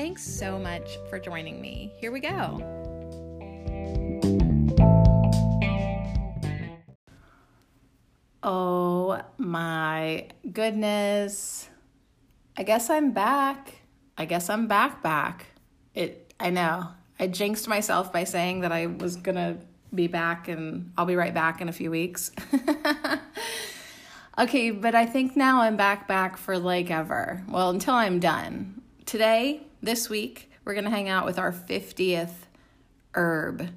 Thanks so much for joining me. Here we go. Oh my goodness. I guess I'm back. I guess I'm back back. It I know. I jinxed myself by saying that I was going to be back and I'll be right back in a few weeks. okay, but I think now I'm back back for like ever. Well, until I'm done. Today this week, we're going to hang out with our 50th herb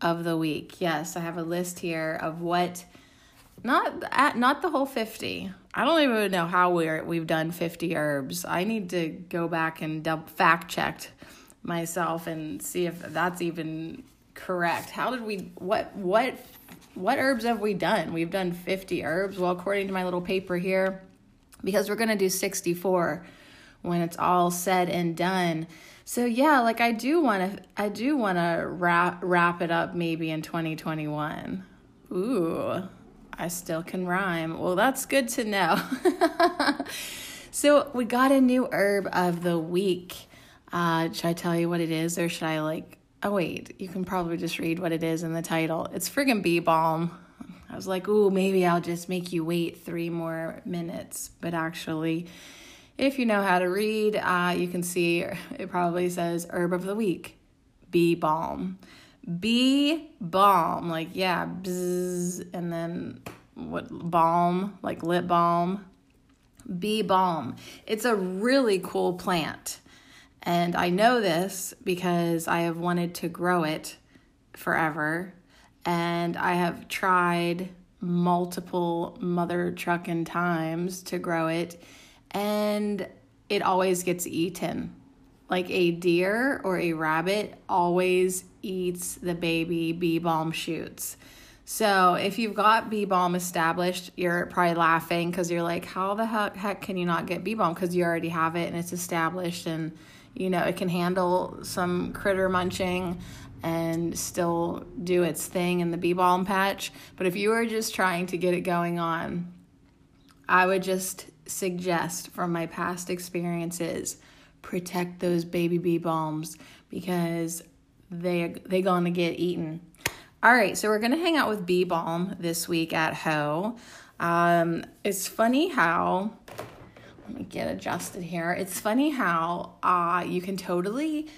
of the week. Yes, I have a list here of what not at, not the whole 50. I don't even know how we're we've done 50 herbs. I need to go back and double, fact checked myself and see if that's even correct. How did we what what what herbs have we done? We've done 50 herbs. Well, according to my little paper here, because we're going to do 64 when it's all said and done. So yeah, like I do want to I do want to wrap wrap it up maybe in 2021. Ooh, I still can rhyme. Well, that's good to know. so, we got a new herb of the week. Uh, should I tell you what it is or should I like Oh wait, you can probably just read what it is in the title. It's friggin' bee balm. I was like, ooh, maybe I'll just make you wait three more minutes. But actually, if you know how to read, uh, you can see it probably says herb of the week, bee balm. Bee balm, like, yeah, bzz, and then what, balm, like lip balm. Bee balm. It's a really cool plant. And I know this because I have wanted to grow it forever. And I have tried multiple mother trucking times to grow it and it always gets eaten. Like a deer or a rabbit always eats the baby bee balm shoots. So if you've got bee balm established, you're probably laughing because you're like, how the heck, heck can you not get bee balm? Because you already have it and it's established and you know it can handle some critter munching and still do its thing in the bee balm patch. But if you are just trying to get it going on, I would just suggest from my past experiences protect those baby bee balms because they they to get eaten. All right, so we're to hang out with bee balm this week at Ho. Um, it's funny how let me get adjusted here. It's funny how uh, you can totally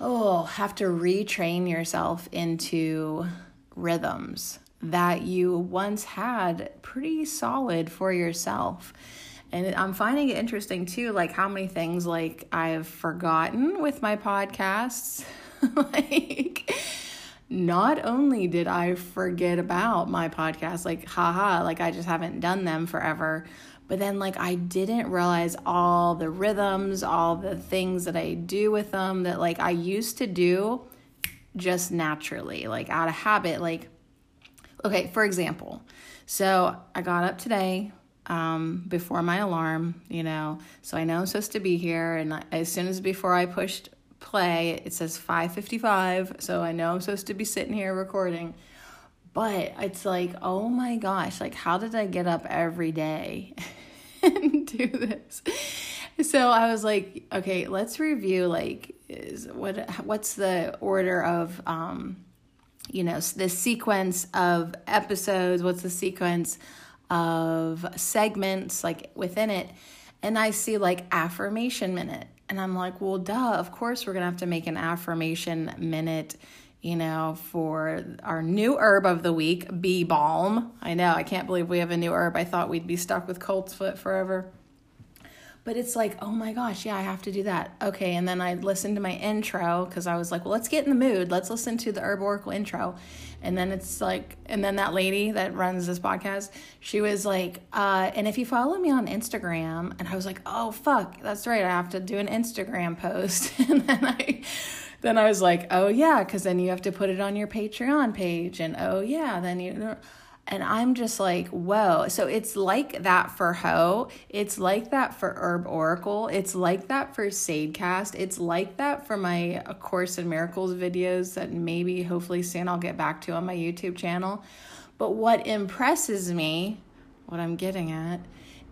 oh have to retrain yourself into rhythms that you once had pretty solid for yourself. And I'm finding it interesting too, like how many things like I've forgotten with my podcasts. like, not only did I forget about my podcast, like, haha, like I just haven't done them forever, but then like I didn't realize all the rhythms, all the things that I do with them that like I used to do just naturally, like out of habit, like Okay, for example, so I got up today um, before my alarm, you know, so I know I'm supposed to be here, and as soon as before I pushed play, it says 5:55, so I know I'm supposed to be sitting here recording. But it's like, oh my gosh, like how did I get up every day and do this? So I was like, okay, let's review like is what what's the order of um you know, the sequence of episodes, what's the sequence of segments like within it. And I see like affirmation minute. And I'm like, well, duh, of course we're going to have to make an affirmation minute, you know, for our new herb of the week, bee balm. I know, I can't believe we have a new herb. I thought we'd be stuck with colt's foot forever. But it's like, oh my gosh, yeah, I have to do that. Okay, and then I listened to my intro because I was like, well, let's get in the mood. Let's listen to the Herb Oracle intro. And then it's like, and then that lady that runs this podcast, she was like, uh, and if you follow me on Instagram, and I was like, oh fuck, that's right, I have to do an Instagram post. and then I then I was like, oh yeah, because then you have to put it on your Patreon page, and oh yeah, then you and I'm just like, whoa. So it's like that for Ho. It's like that for Herb Oracle. It's like that for Sadecast. It's like that for my A Course in Miracles videos that maybe, hopefully, soon I'll get back to on my YouTube channel. But what impresses me, what I'm getting at,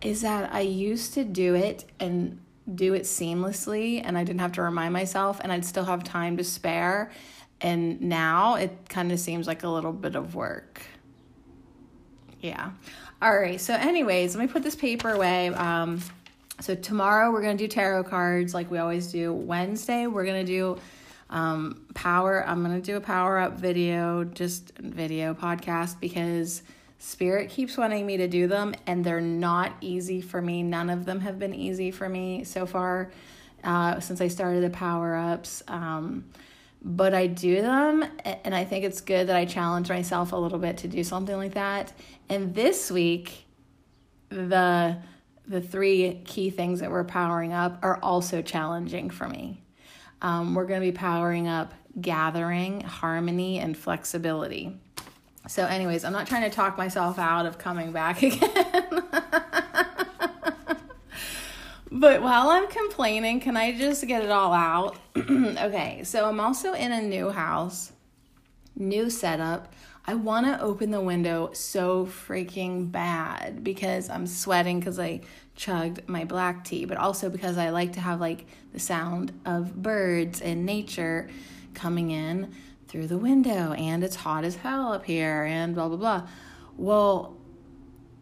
is that I used to do it and do it seamlessly, and I didn't have to remind myself, and I'd still have time to spare. And now it kind of seems like a little bit of work yeah. All right. So, anyways, let me put this paper away. Um, so tomorrow we're gonna do tarot cards like we always do. Wednesday we're gonna do um, power. I'm gonna do a power up video, just video podcast because Spirit keeps wanting me to do them, and they're not easy for me. None of them have been easy for me so far uh, since I started the power ups. Um, but I do them, and I think it's good that I challenge myself a little bit to do something like that. And this week, the the three key things that we're powering up are also challenging for me. Um, we're going to be powering up gathering, harmony, and flexibility. So, anyways, I'm not trying to talk myself out of coming back again. But while I'm complaining, can I just get it all out? okay, so I'm also in a new house, new setup. I want to open the window so freaking bad because I'm sweating because I chugged my black tea, but also because I like to have like the sound of birds and nature coming in through the window and it's hot as hell up here and blah blah blah. Well,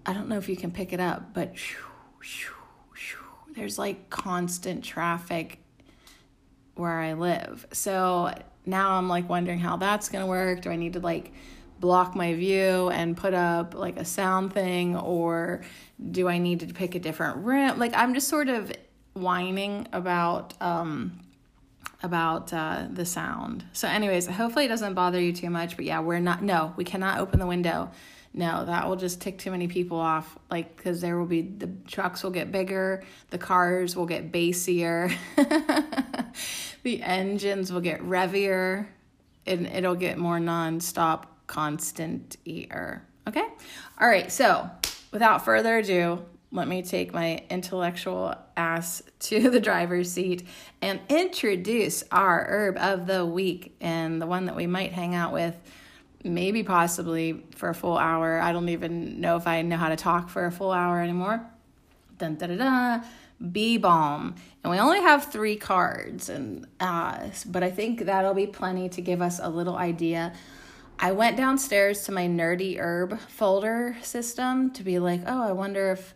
I don't know if you can pick it up, but there's like constant traffic where I live. So now I'm like wondering how that's going to work. Do I need to like block my view and put up like a sound thing or do I need to pick a different room? Like I'm just sort of whining about um about uh the sound. So anyways, hopefully it doesn't bother you too much, but yeah, we're not no, we cannot open the window. No, that will just tick too many people off like cuz there will be the trucks will get bigger, the cars will get bassier. the engines will get revier and it'll get more non-stop constant ear. Okay? All right, so without further ado, let me take my intellectual ass to the driver's seat and introduce our herb of the week and the one that we might hang out with maybe possibly for a full hour. I don't even know if I know how to talk for a full hour anymore. Dun da da da. Balm, and we only have three cards, and uh, but I think that'll be plenty to give us a little idea I went downstairs to my nerdy herb folder system to be like, oh, I wonder if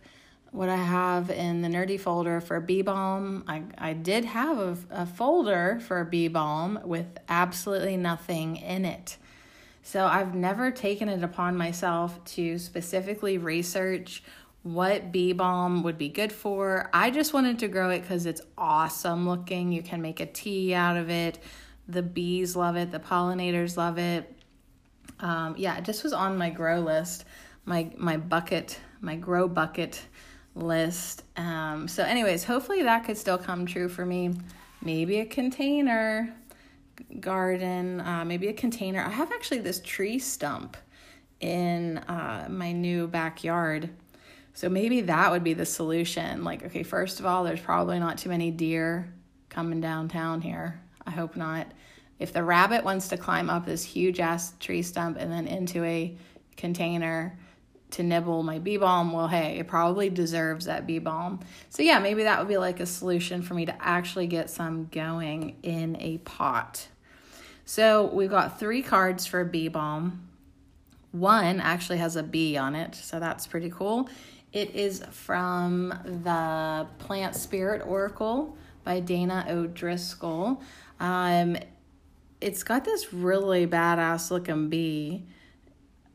what I have in the nerdy folder for bee balm. I, I did have a, a folder for bee balm with absolutely nothing in it. So I've never taken it upon myself to specifically research what bee balm would be good for. I just wanted to grow it because it's awesome looking. You can make a tea out of it. The bees love it, the pollinators love it um, yeah, it just was on my grow list, my my bucket, my grow bucket list. Um, so, anyways, hopefully that could still come true for me. Maybe a container garden, uh, maybe a container. I have actually this tree stump in uh, my new backyard. So maybe that would be the solution. Like, okay, first of all, there's probably not too many deer coming downtown here. I hope not. If the rabbit wants to climb up this huge ass tree stump and then into a container to nibble my bee balm, well, hey, it probably deserves that bee balm. So, yeah, maybe that would be like a solution for me to actually get some going in a pot. So, we've got three cards for bee balm. One actually has a bee on it, so that's pretty cool. It is from the Plant Spirit Oracle by Dana O'Driscoll. Um, it's got this really badass looking bee.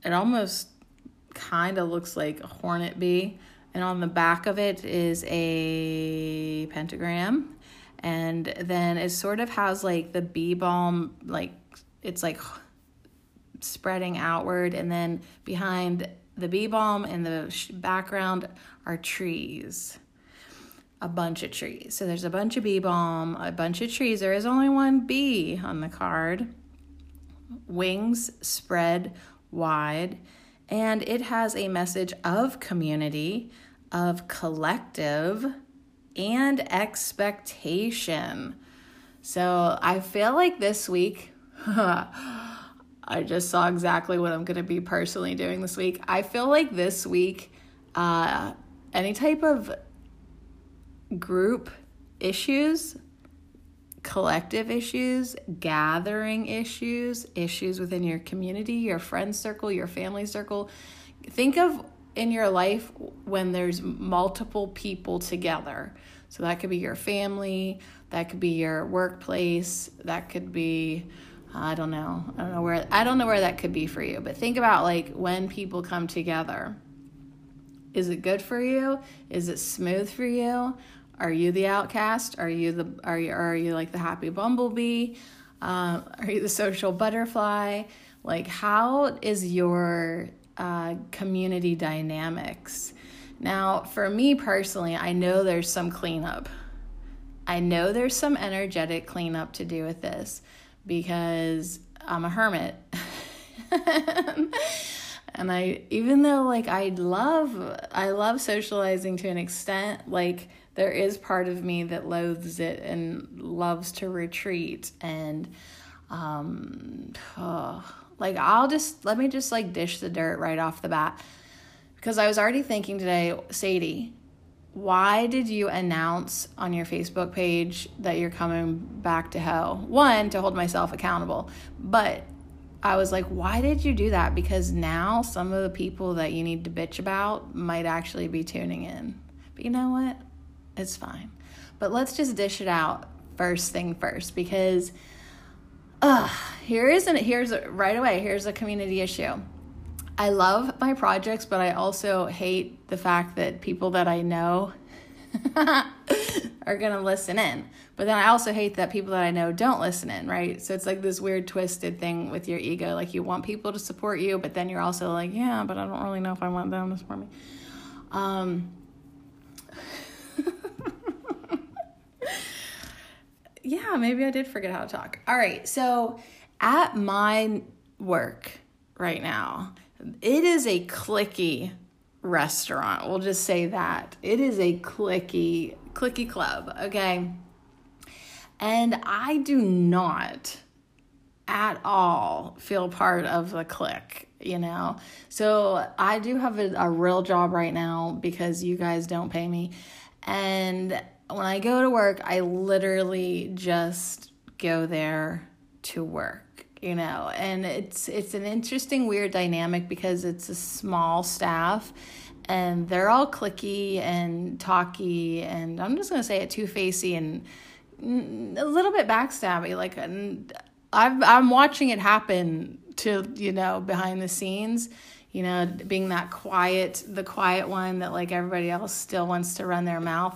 It almost kind of looks like a hornet bee. and on the back of it is a pentagram. And then it sort of has like the bee balm like it's like spreading outward. And then behind the bee balm in the background are trees. A bunch of trees. So there's a bunch of bee balm a bunch of trees. There is only one bee on the card. Wings spread wide and it has a message of community of collective and expectation so i feel like this week I just saw exactly what I'm going to be personally doing this week. I feel like this week, uh, any type of group issues, collective issues, gathering issues, issues within your community, your friend circle, your family circle. Think of in your life when there's multiple people together. So that could be your family, that could be your workplace, that could be I don't know. I don't know where I don't know where that could be for you. But think about like when people come together. Is it good for you? Is it smooth for you? Are you the outcast? Are you the are you are you like the happy bumblebee? Um, are you the social butterfly? Like how is your uh, community dynamics? Now, for me personally, I know there's some cleanup. I know there's some energetic cleanup to do with this because I'm a hermit. and I even though like I love I love socializing to an extent, like there is part of me that loathes it and loves to retreat and um oh, like I'll just let me just like dish the dirt right off the bat because I was already thinking today, Sadie, why did you announce on your Facebook page that you're coming back to hell? One, to hold myself accountable, but I was like, why did you do that? Because now some of the people that you need to bitch about might actually be tuning in. But you know what? It's fine. But let's just dish it out first thing first because uh here isn't here's a, right away here's a community issue I love my projects, but I also hate the fact that people that I know are going to listen in. But then I also hate that people that I know don't listen in, right? So it's like this weird twisted thing with your ego. Like you want people to support you, but then you're also like, yeah, but I don't really know if I want them to support me. Um, yeah, maybe I did forget how to talk. All right. So at my work right now, it is a cliquey restaurant. We'll just say that. It is a cliquey, cliquey club, okay? And I do not at all feel part of the clique, you know? So I do have a, a real job right now because you guys don't pay me. And when I go to work, I literally just go there to work you know? And it's it's an interesting weird dynamic because it's a small staff and they're all cliquey and talky and i'm just going to say it too facey and a little bit backstabby like I've, i'm watching it happen to you know behind the scenes you know being that quiet the quiet one that like everybody else still wants to run their mouth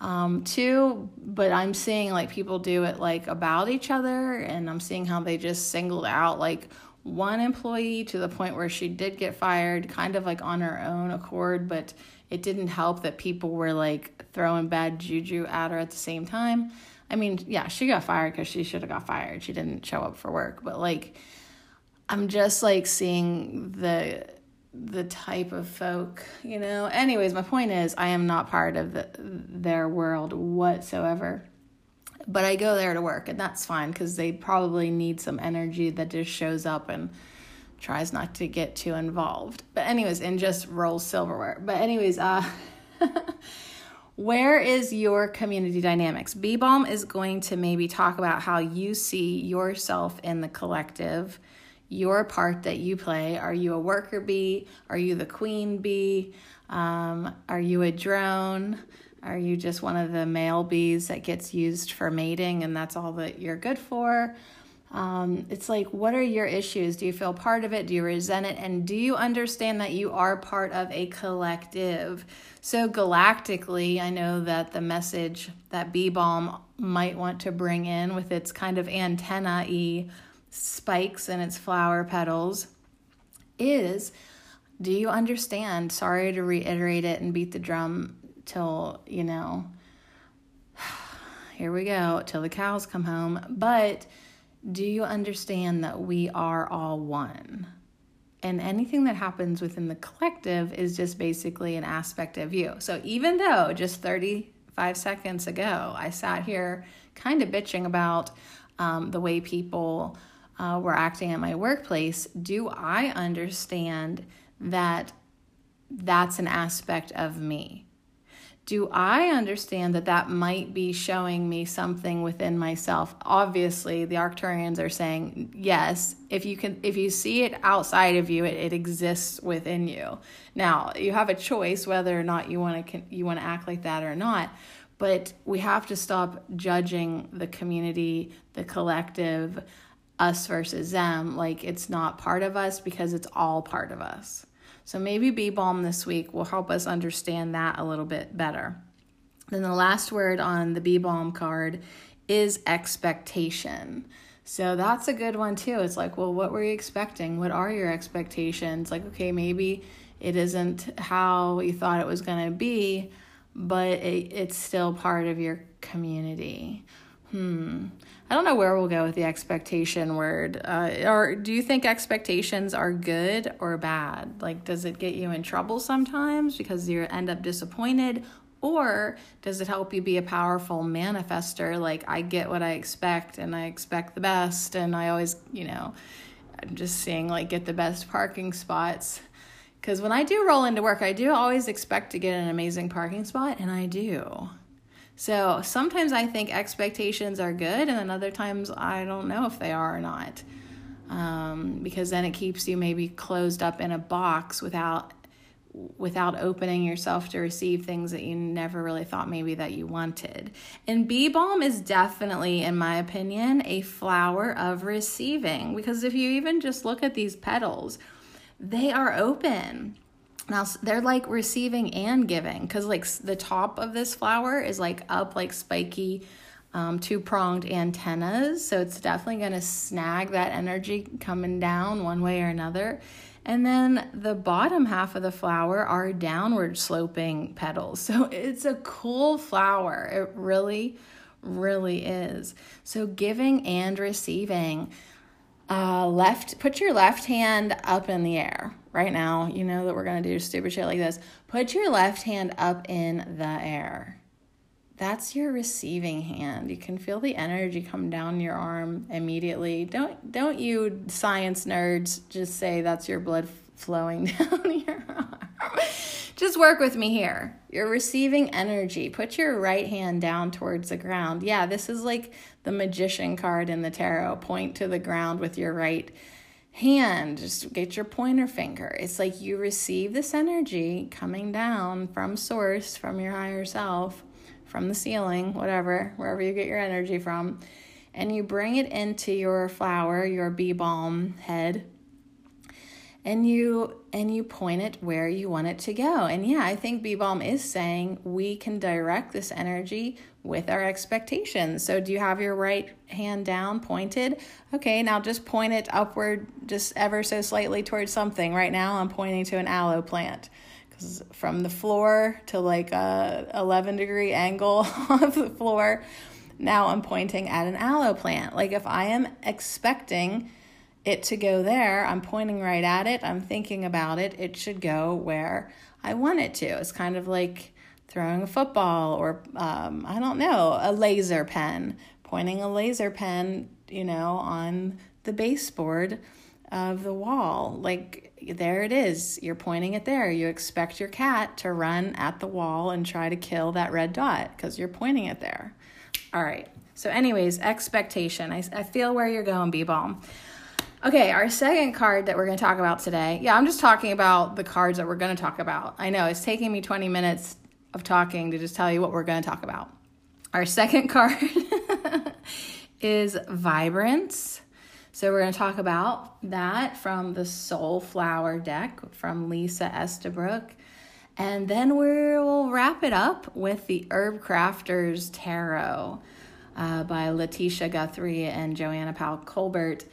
um, too, but I'm seeing like people do it like about each other, and I'm seeing how they just singled out like one employee to the point where she did get fired, kind of like on her own accord, but it didn't help that people were like throwing bad juju at her at the same time. I mean, yeah, she got fired because she should have got fired. She didn't show up for work, but like, I'm just like seeing the the type of folk, you know. Anyways, my point is I am not part of the, their world whatsoever. But I go there to work and that's fine cuz they probably need some energy that just shows up and tries not to get too involved. But anyways, and just rolls silverware. But anyways, uh Where is your community dynamics? Bee Balm is going to maybe talk about how you see yourself in the collective your part that you play. Are you a worker bee? Are you the queen bee? Um, are you a drone? Are you just one of the male bees that gets used for mating and that's all that you're good for? Um, it's like, what are your issues? Do you feel part of it? Do you resent it? And do you understand that you are part of a collective? So, galactically, I know that the message that Bee Balm might want to bring in with its kind of antenna y spikes and its flower petals is do you understand? Sorry to reiterate it and beat the drum till, you know, here we go, till the cows come home. But do you understand that we are all one? And anything that happens within the collective is just basically an aspect of you. So even though just 35 seconds ago I sat here kind of bitching about um, the way people uh, were acting at my workplace, do I understand that that's an aspect of me? do I understand that that might be showing me something within myself? Obviously, the Arcturians are saying yes. If you can, if you see it outside of you, it, it exists within you. Now, you have a choice whether or not you want to you want to act like that or not. But we have to stop judging the community, the collective, us versus them, like it's not part of us because it's all part of us. So maybe Bee Balm this week will help us understand that a little bit better. Then the last word on the Bee Balm card is expectation. So that's a good one too. It's like, well, what were you expecting? What are your expectations? Like, okay, maybe it isn't how you thought it was going to be, but it, it's still part of your community. Hmm. I don't know where we'll go with the expectation word. Uh, or do you think expectations are good or bad? Like, does it get you in trouble sometimes because you end up disappointed? Or does it help you be a powerful manifester? Like, I get what I expect and I expect the best, and I always, you know, I'm just seeing like, get the best parking spots. Because when I do roll into work, I do always expect to get an amazing parking spot, and I do. So sometimes I think expectations are good, and then other times I don't know if they are or not. Um, because then it keeps you maybe closed up in a box without without opening yourself to receive things that you never really thought maybe that you wanted. And bee balm is definitely, in my opinion, a flower of receiving because if you even just look at these petals, they are open. Now they're like receiving and giving because like the top of this flower is like up like spiky um, two pronged antennas. So it's definitely going to snag that energy coming down one way or another. And then the bottom half of the flower are downward sloping petals. So it's a cool flower. It really, really is. So giving and receiving. Uh, left, put your left hand up in the air right now. You know that we're going to do stupid shit like this. Put your left hand up in the air. That's your receiving hand. You can feel the energy come down your arm immediately. Don't don't you science nerds just say that's your blood flowing down your arm. just work with me here. You're receiving energy. Put your right hand down towards the ground. Yeah, this is like the magician card in the tarot. Point to the ground with your right hand, just get your pointer finger. It's like you receive this energy coming down from source, from your higher self, from the ceiling, whatever, wherever you get your energy from, and you bring it into your flower, your bee balm head, and you and you point it where you want it to go. And yeah, I think bee balm is saying we can direct this energy with our expectations. So, do you have your right hand down pointed? Okay, now just point it upward, just ever so slightly towards something. Right now, I'm pointing to an aloe plant because from the floor to like a 11 degree angle of the floor, now I'm pointing at an aloe plant. Like, if I am expecting it to go there, I'm pointing right at it, I'm thinking about it, it should go where I want it to. It's kind of like throwing a football or um, I don't know, a laser pen, pointing a laser pen, you know, on the baseboard of the wall. Like there it is. You're pointing it there. You expect your cat to run at the wall and try to kill that red dot because you're pointing it there. All right. So, anyways, expectation. I, I feel where you're going, Bee Balm. Okay, our second card that we're going to talk about today. Yeah, I'm just talking about the cards that we're going to talk about. I know it's taking me 20 minutes of talking to just tell you what we're going to talk about. Our second card is vibrance. So we're going to talk about that from the Soul Flower deck from Lisa Estabrook. And then we'll wrap it up with the Herb Crafters Tarot uh, by Latisha Guthrie and Joanna Powell Colbert.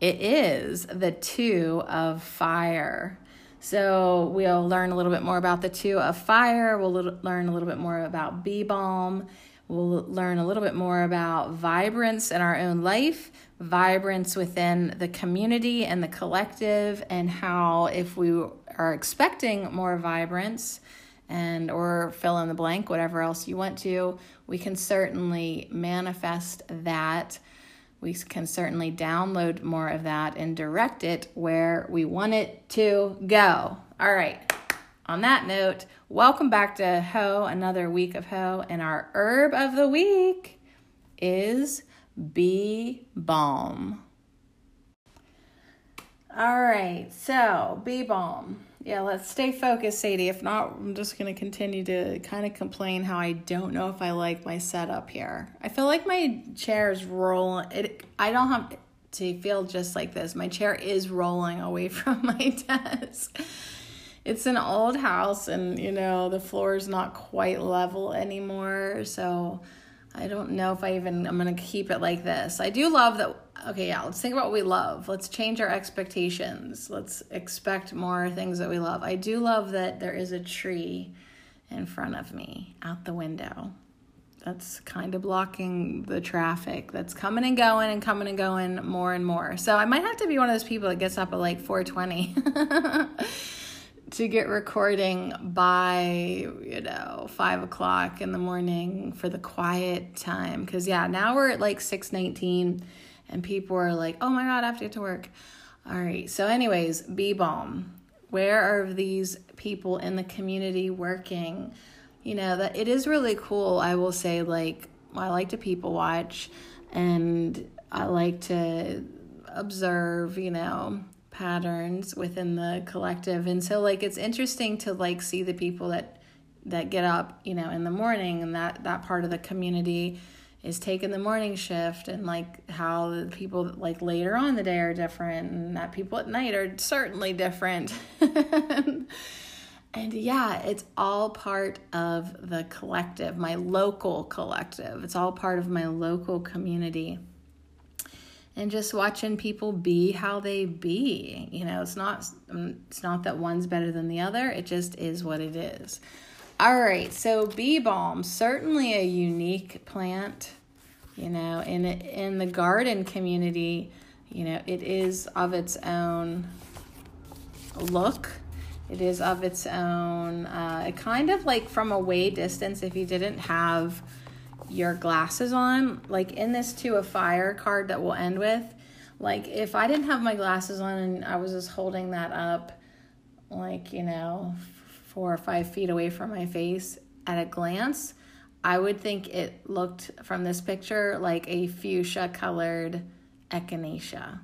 It is the Two of Fire. So we'll learn a little bit more about the Two of Fire. We'll learn a little bit more about bee balm. We'll learn a little bit more about vibrance in our own life, vibrance within the community and the collective, and how if we are expecting more vibrance and or fill in the blank, whatever else you want to, we can certainly manifest that. We can certainly download more of that and direct it where we want it to go. All right. On that note, welcome back to Ho, another week of Ho, and our herb of the week is bee balm. All right, so bee balm. Yeah, let's stay focused, Sadie. If not, I'm just going to continue to kind of complain how I don't know if I like my setup here. I feel like my chair is rolling. It I don't have to feel just like this. My chair is rolling away from my desk. It's an old house and you know, the floor is not quite level anymore, so I don't know if I even I'm gonna keep it like this. I do love that. Okay, yeah. Let's think about what we love. Let's change our expectations. Let's expect more things that we love. I do love that there is a tree in front of me out the window. That's kind of blocking the traffic that's coming and going and coming and going more and more. So I might have to be one of those people that gets up at like 420. to get recording by you know five o'clock in the morning for the quiet time because yeah now we're at like 619 and people are like oh my god i have to get to work. All right so anyways bee balm where are these people in the community working? You know that it is really cool i will say like i like to people watch and i like to observe you know patterns within the collective. And so like it's interesting to like see the people that that get up you know in the morning and that that part of the community is taking the morning shift and like how the people like later on the day are different and that people at night are certainly different. And yeah it's all part of the collective my local collective. It's all part of my local community. And just watching people be how they be you know it's not it's not that one's better than the other. It just is what it is all right so bee balm certainly a unique plant you know in in the garden community you know it is of its own look. It is of its own uh, kind of like from a way distance if you didn't have your glasses on, like in this Two of Fire card that we'll end with, like if I didn't have my glasses on and I was just holding that up, like, you know, four or five feet away from my face at a glance, I would think it looked from this picture like a fuchsia colored echinacea.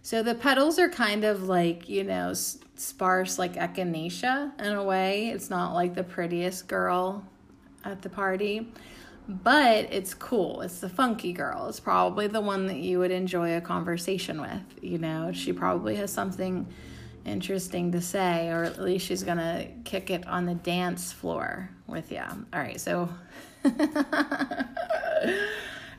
So the petals are kind of like, you know, sparse like echinacea in a way. It's not like the prettiest girl at the party but it's cool. It's the funky girl. It's probably the one that you would enjoy a conversation with. You know, she probably has something interesting to say, or at least she's gonna kick it on the dance floor with you. All right, so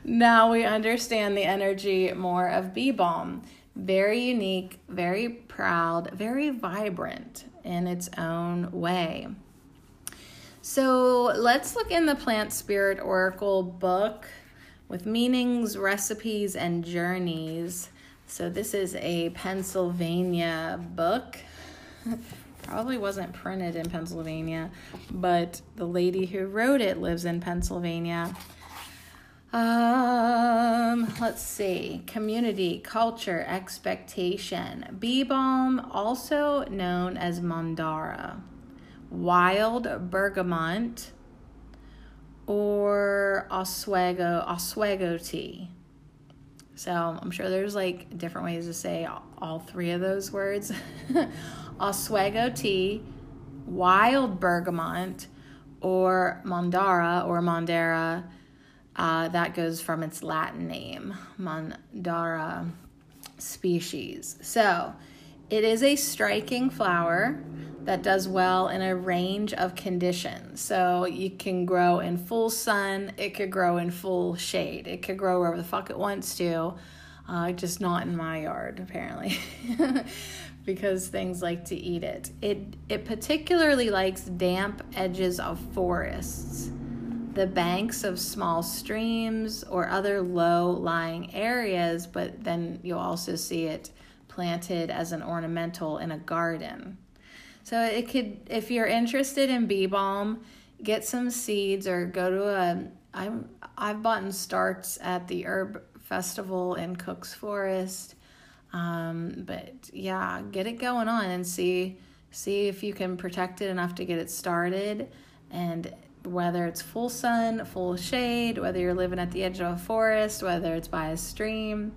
now we understand the energy more of Bee Balm. Very unique, very proud, very vibrant in its own way. So let's look in the Plant Spirit Oracle book with meanings, recipes, and journeys. So this is a Pennsylvania book. Probably wasn't printed in Pennsylvania, but the lady who wrote it lives in Pennsylvania. Um, let's see. Community, culture, expectation. Bee balm, also known as Mandara wild bergamot or Oswego Oswego tea. So I'm sure there's like different ways to say all three of those words. Oswego tea, wild bergamot, or Mandara or Mandara. Uh, that goes from its Latin name, Mandara. species. So, it is a striking flower that does well in a range of conditions. So you can grow in full sun, it could grow in full shade, it could grow wherever the fuck it wants to, uh, just not in my yard apparently, because things like to eat it. It it particularly likes damp edges of forests, the banks of small streams or other low-lying areas. But then you'll also see it planted as an ornamental in a garden. So it could, if you're interested in bee balm, get some seeds or go to a. I'm I've bought starts at the herb festival in Cook's Forest. Um, but yeah, get it going on and see see if you can protect it enough to get it started and whether it's full sun, full shade, whether you're living at the edge of a forest, whether it's by a stream,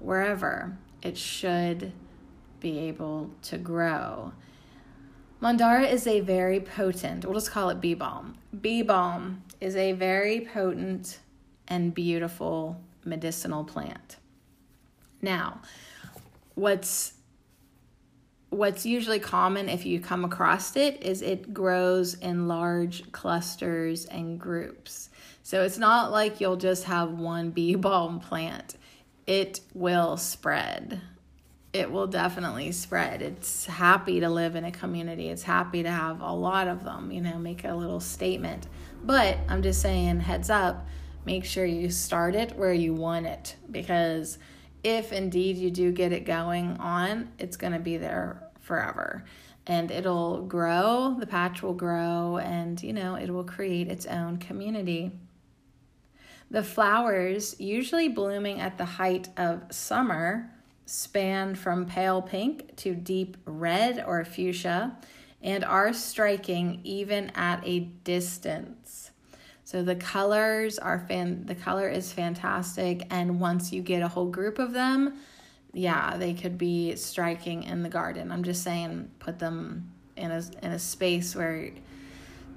wherever, it should be able to grow. Mondaura is a very potent, we'll just call it bee balm. Bee balm is a very potent and beautiful medicinal plant. Now, what's what's usually common if you come across it is it grows in large clusters and groups. So it's not like you'll just have one bee balm plant. It will spread it will definitely spread. It's happy to live in a community. It's happy to have a lot of them, you know, make a little statement. But I'm just saying, heads up, make sure you start it where you want it because if indeed you do get it going on, it's going to be there forever. And it'll grow, the patch will grow, and you know, it will create its own community. The flowers, usually blooming at the height of summer, span from pale pink to deep red or fuchsia and are striking even at a distance. So the colors are fan the color is fantastic and once you get a whole group of them, yeah, they could be striking in the garden. I'm just saying put them in a in a space where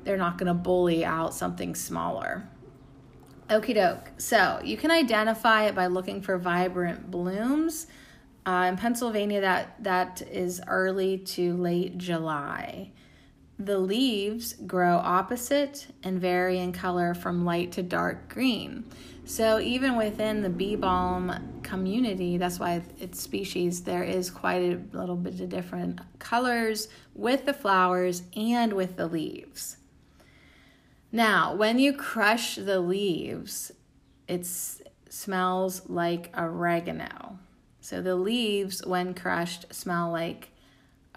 they're not going to bully out something smaller. Okie doke. So you can identify it by looking for vibrant blooms uh, in Pennsylvania, that that is early to late July. The leaves grow opposite and vary in color from light to dark green. So even within the bee balm community, that's why it's species, there is quite a little bit of different colors with the flowers and with the leaves. Now, when you crush the leaves, it smells like oregano. So the leaves, when crushed, smell like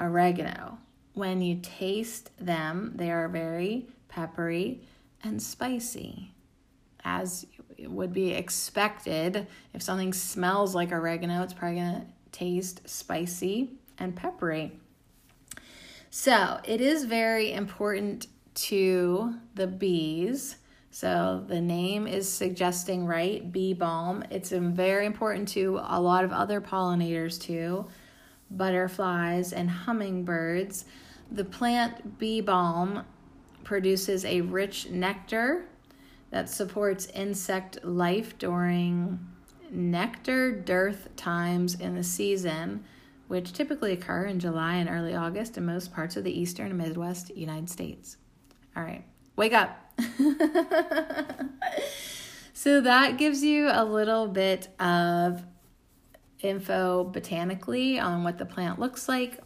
oregano. When you taste them, they are very peppery and spicy, as would be expected. If something smells like oregano, it's probably going to taste spicy and peppery. So it is very important to the bees so the name is suggesting right, bee balm. It's very important to a lot of other pollinators too, butterflies and hummingbirds. The plant bee balm produces a rich nectar that supports insect life during nectar dearth times in the season, which typically occur in July and early August in most parts of the eastern and Midwest United States. All right, wake up. so that gives you a little bit of info botanically on what the plant looks like.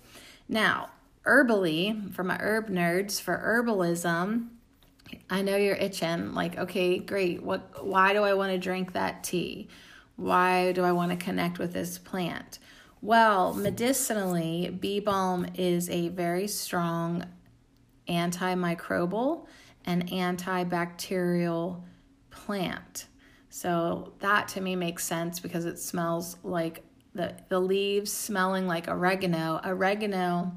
Now, herbally, for my herb nerds, for herbalism, I know you're itching like, okay, great. What why do I want to drink that tea? Why do I want to connect with this plant? Well, medicinally, bee balm is a very strong antimicrobial an antibacterial plant. So that to me makes sense because it smells like the, the leaves smelling like oregano. Oregano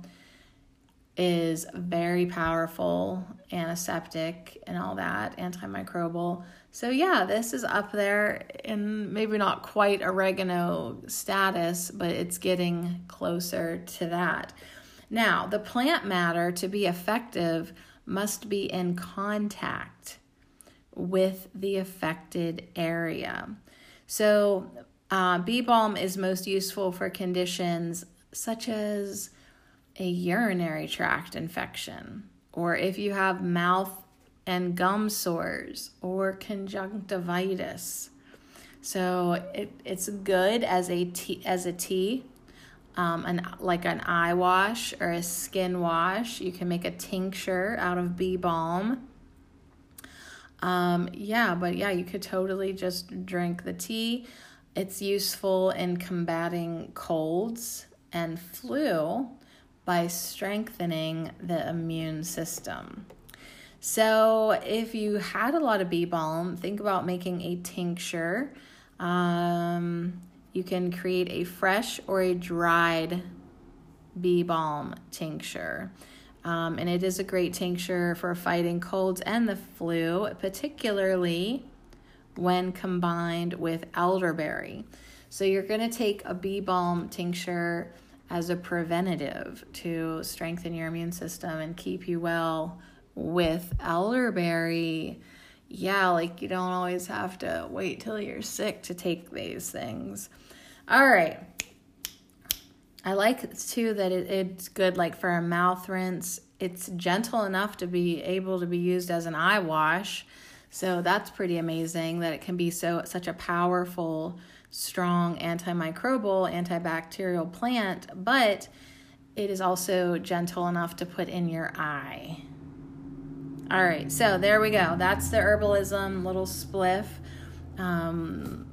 is very powerful antiseptic and all that, antimicrobial. So yeah, this is up there in maybe not quite oregano status, but it's getting closer to that. Now, the plant matter to be effective must be in contact with the affected area. So, Uh, bee balm is most useful for conditions such as a urinary tract infection, or if you have mouth and gum sores, or conjunctivitis. So it, it's good as a tea, as a tea, um, an like an eye wash or a skin wash. You can make a tincture out of bee balm. Um, yeah, but yeah, you could totally just drink the tea. It's useful in combating colds and flu by strengthening the immune system. So, if you had a lot of bee balm, think about making a tincture. Um, you can create a fresh or a dried bee balm tincture. Um, and it is a great tincture for fighting colds and the flu, particularly when combined with elderberry. So you're going to take a bee balm tincture as a preventative to strengthen your immune system and keep you well with elderberry. Yeah, like you don't always have to wait till you're sick to take these things. All right. I like too that it, it's good like for a mouth rinse. It's gentle enough to be able to be used as an eye wash. So that's pretty amazing that it can be so such a powerful, strong antimicrobial, antibacterial plant, but it is also gentle enough to put in your eye. All right, so there we go. That's the herbalism little spliff. Um,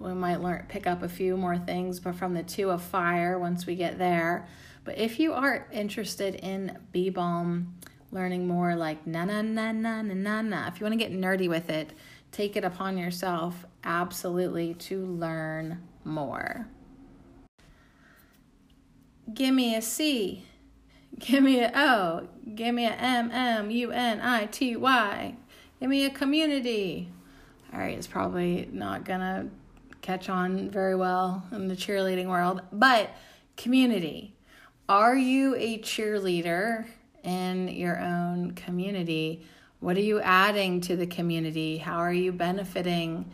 we might learn pick up a few more things but from the two of fire once we get there. But if you are interested in bee balm learning more like na na na na na na na if you want to get nerdy with it take it upon yourself absolutely to learn more. Give me a c. Give me a o. Give me a m m u n i t y. Give me a community. All right it's probably not gonna catch on very well in the cheerleading world. But community. Are you a cheerleader in your own community? What are you adding to the community? How are you benefiting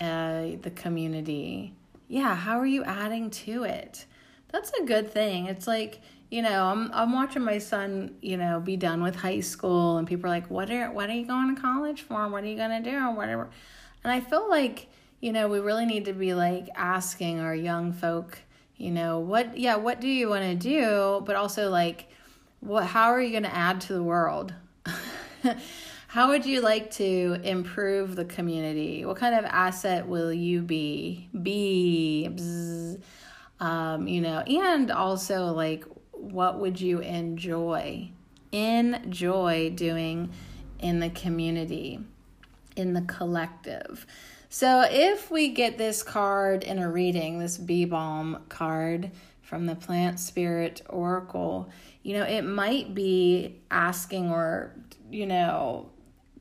uh, the community? Yeah, how are you adding to it? That's a good thing. It's like, you know, I'm I'm watching my son, you know, be done with high school and people are like, "What are what are you going to college for? What are you going to do?" whatever. And I feel like you know, we really need to be like asking our young folk, you know, what, yeah, what do you want to do? But also, like, what, how are you going to add to the world? how would you like to improve the community? What kind of asset will you be? Be, bzz, um, you know, and also, like, what would you enjoy? Enjoy doing in the community, in the collective. So if we get this card in a reading, this bee balm card from the Plant Spirit Oracle, you know, it might be asking or, you know,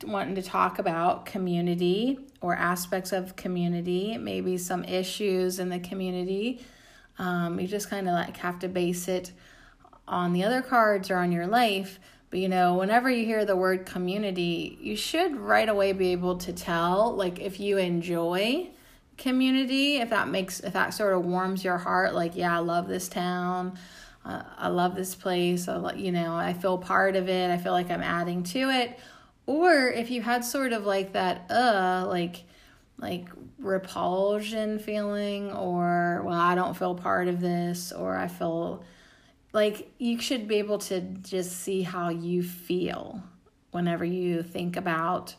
wanting to talk about community or aspects of community, maybe some issues in the community. Um, you just kind of like have to base it on the other cards or on your life. But you know, whenever you hear the word community, you should right away be able to tell like if you enjoy community, if that makes if that sort of warms your heart like, yeah, I love this town. Uh, I love this place. I you know, I feel part of it. I feel like I'm adding to it. Or if you had sort of like that uh like like repulsion feeling or well, I don't feel part of this or I feel like you should be able to just see how you feel whenever you think about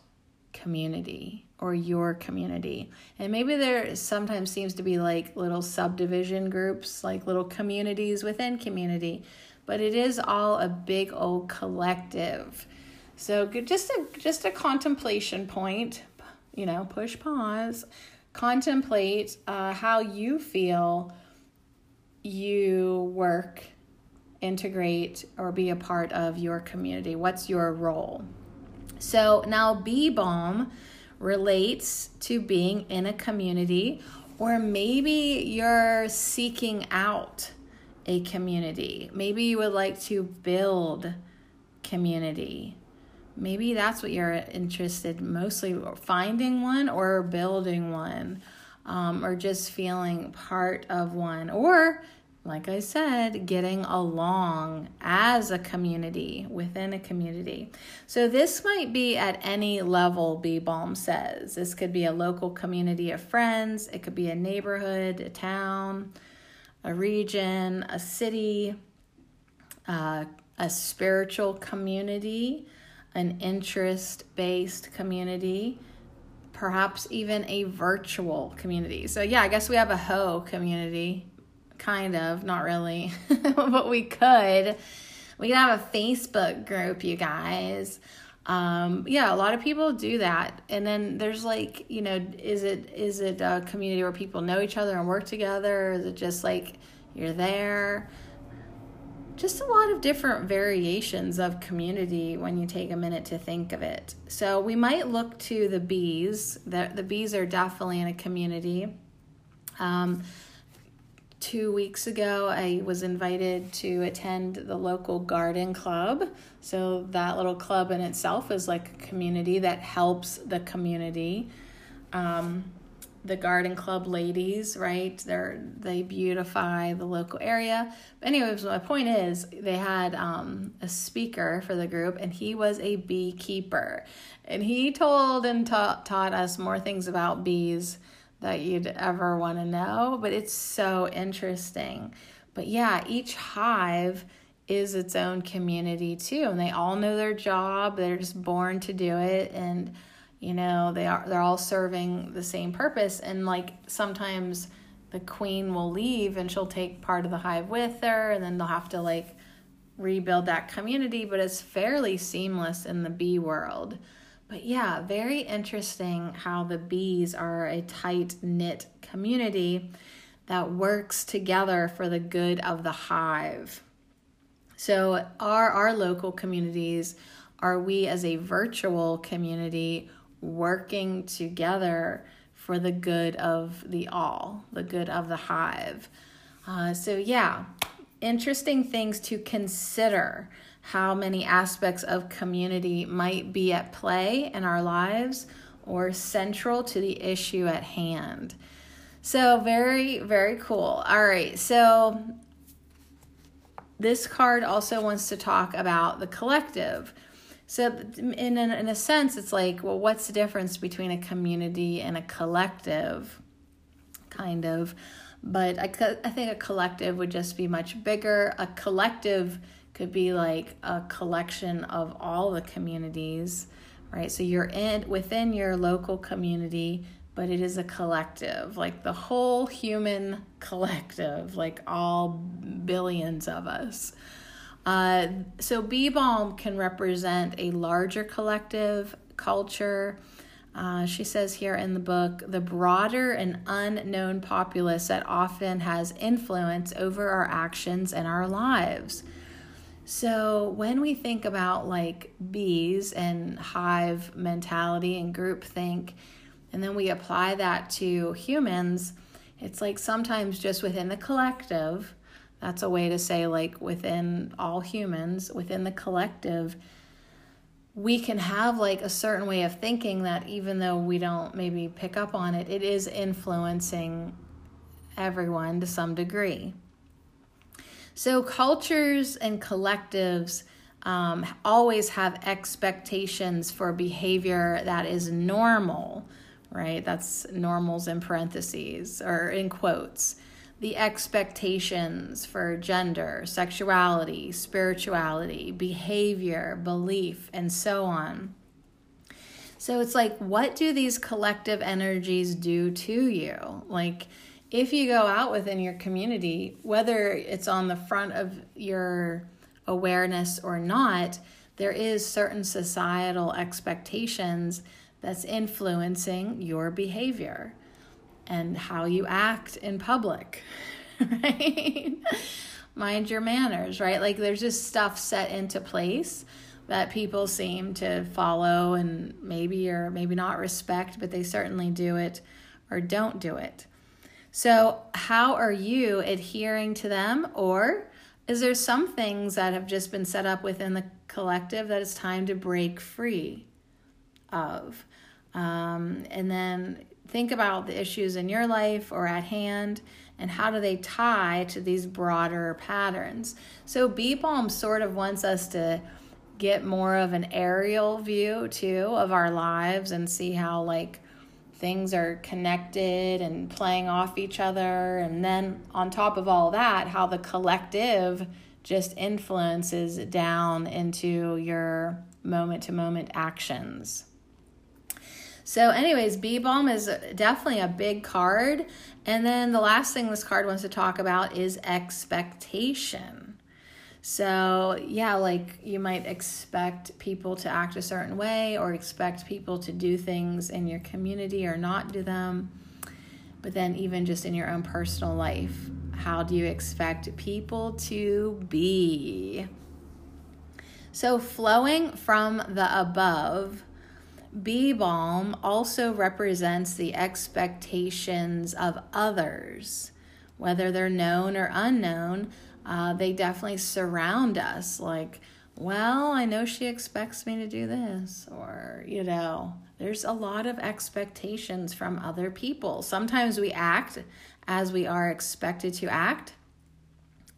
community or your community. And maybe there sometimes seems to be like little subdivision groups, like little communities within community, but it is all a big old collective. So just a just a contemplation point, you know, push pause, contemplate uh, how you feel you work integrate or be a part of your community? What's your role? So now bee balm relates to being in a community, or maybe you're seeking out a community. Maybe you would like to build community. Maybe that's what you're interested mostly finding one or building one. um, or just feeling part of one, or like I said, getting along as a community within a community. So, this might be at any level, Bee Balm says. This could be a local community of friends, it could be a neighborhood, a town, a region, a city, uh, a spiritual community, an interest based community perhaps even a virtual community. So, yeah, I guess we have a Ho community, kind of, not really, but we could. We could have a Facebook group, you guys. Um, yeah, a lot of people do that. And then there's like, you know, is it is it a community where people know each other and work together? Is it just like you're there? just a lot of different variations of community when you take a minute to think of it. So we might look to the bees. The, the bees are definitely in a community. Um, two weeks ago, I was invited to attend the local garden club. So that little club in itself is like a community that helps the community. Um, the garden club ladies, right? They're they beautify the local area. But anyways, my point is they had um, a speaker for the group, and he was a beekeeper, and he told and taught taught us more things about bees that you'd ever want to know. But it's so interesting. But yeah, each hive is its own community too, and they all know their job. They're just born to do it, and you know they are they're all serving the same purpose and like sometimes the queen will leave and she'll take part of the hive with her and then they'll have to like rebuild that community but it's fairly seamless in the bee world but yeah very interesting how the bees are a tight knit community that works together for the good of the hive so are our local communities are we as a virtual community working together for the good of the all, the good of the hive. Uh, so, yeah, interesting things to consider how many aspects of community might be at play in our lives or central to the issue at hand. So, very, very cool. All right, so this card also wants to talk about the collective. So, in a, in a sense, it's like, well, what's the difference between a community and a collective? Kind of. But I, I think a collective would just be much bigger. A collective could be like a collection of all the communities, right? So you're in within your local community, but it is a collective, like the whole human collective, like all billions of us. Uh, so Bee Balm can represent a larger collective culture. Uh, she says here in the book, the broader and unknown populace that often has influence over our actions and our lives. So, when we think about like bees and hive mentality and groupthink, and then we apply that to humans, it's like sometimes just within the collective, that's a way to say, like, within all humans, within the collective, we can have like a certain way of thinking that even though we don't maybe pick up on it, it is influencing everyone to some degree. So, cultures and collectives um, always have expectations for behavior that is normal, right? That's normals in parentheses or in quotes the expectations for gender, sexuality, spirituality, behavior, belief, and so on. So it's like, what do these collective energies do to you? Like, if you go out within your community, whether it's on the front of your awareness or not, there is certain societal expectations that's influencing your behavior and how you act in public, right? Mind your manners, right? Like there's just stuff set into place that people seem to follow and maybe or maybe not respect, but they certainly do it or don't do it. So, how are you adhering to them? Or is there some things that have just been set up within the collective that it's time to break free of? Um, and then think about the issues in your life or at hand and how do they tie to these broader patterns. So, Bee Balm sort of wants us to get more of an aerial view too of our lives and see how, like, things are connected and playing off each other. And then, on top of all that, how the collective just influences down into your moment to moment actions. So, anyways, Bee Balm is definitely a big card. And then the last thing this card wants to talk about is expectation. So, yeah, like you might expect people to act a certain way or expect people to do things in your community or not do them. But then, even just in your own personal life, how do you expect people to be? So, flowing from the above, Bee Balm also represents the expectations of others, whether they're known or unknown. Uh, they definitely surround us. Like, well, I know she expects me to do this, or, you know, there's a lot of expectations from other people. Sometimes we act as we are expected to act,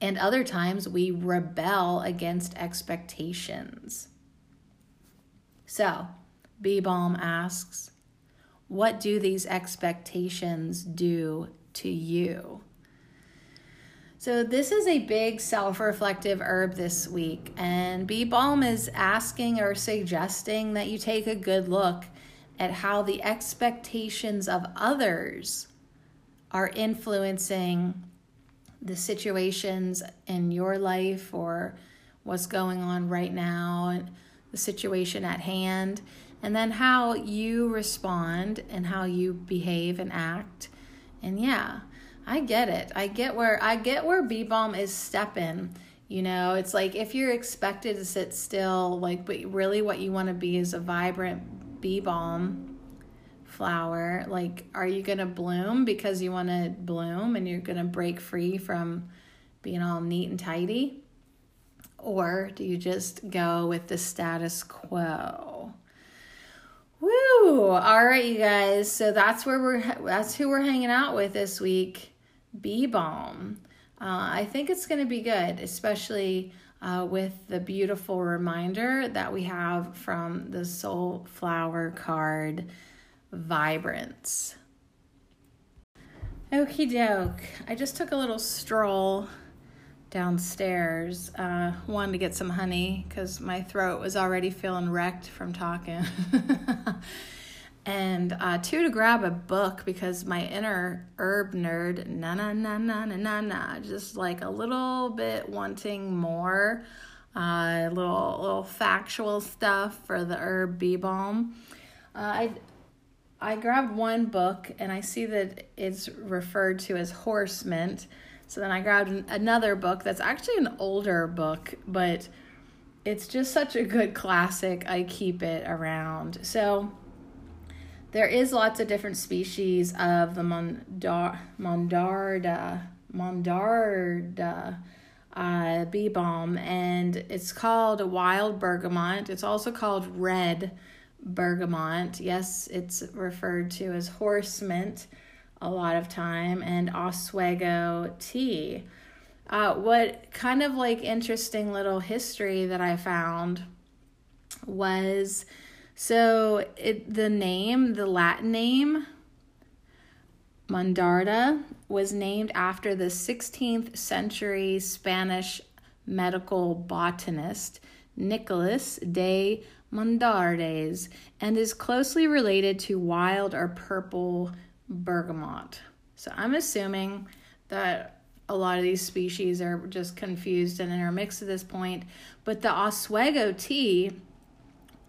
and other times we rebel against expectations. So, Bee Balm asks, What do these expectations do to you? So, this is a big self reflective herb this week, and Bee Balm is asking or suggesting that you take a good look at how the expectations of others are influencing the situations in your life or what's going on right now the situation at hand and then how you respond and how you behave and act. And yeah, I get it. I get where I get where Bee Balm is stepping. You know, it's like if you're expected to sit still, like, but really what you want to be is a vibrant Bee Balm flower. Like, are you going to bloom because you want to bloom and you're going to break free from being all neat and tidy? Or do you just go with the status quo? Woo! All right, you guys. So that's where we're that's who we're hanging out with this week. Bee Balm. Uh, I think it's going to be good, especially uh, with the beautiful reminder that we have from the Soul Flower card, Vibrance. Okie doke. I just took a little stroll downstairs. Uh, wanted to get some honey because my throat was already feeling wrecked from talking. and uh, two to grab a book because my inner herb nerd, na na na na na na na, just like a little bit wanting more, uh, little little factual stuff for the herb bee balm. Uh, I I grabbed one book and I see that it's referred to as horse mint so then I grabbed another book that's actually an older book, but it's just such a good classic. I keep it around. So there is lots of different species of the mondar, mondarda, mondarda uh, bee balm, and it's called wild bergamot. It's also called red bergamot. Yes, it's referred to as horse mint a lot of time, and Oswego tea. Uh, what kind of like interesting little history that I found was so it the name, the Latin name Mondarda was named after the 16th century Spanish medical botanist Nicolas de Mondardes and is closely related to wild or purple bergamot. So I'm assuming that a lot of these species are just confused and intermixed at this point. But the Oswego tea,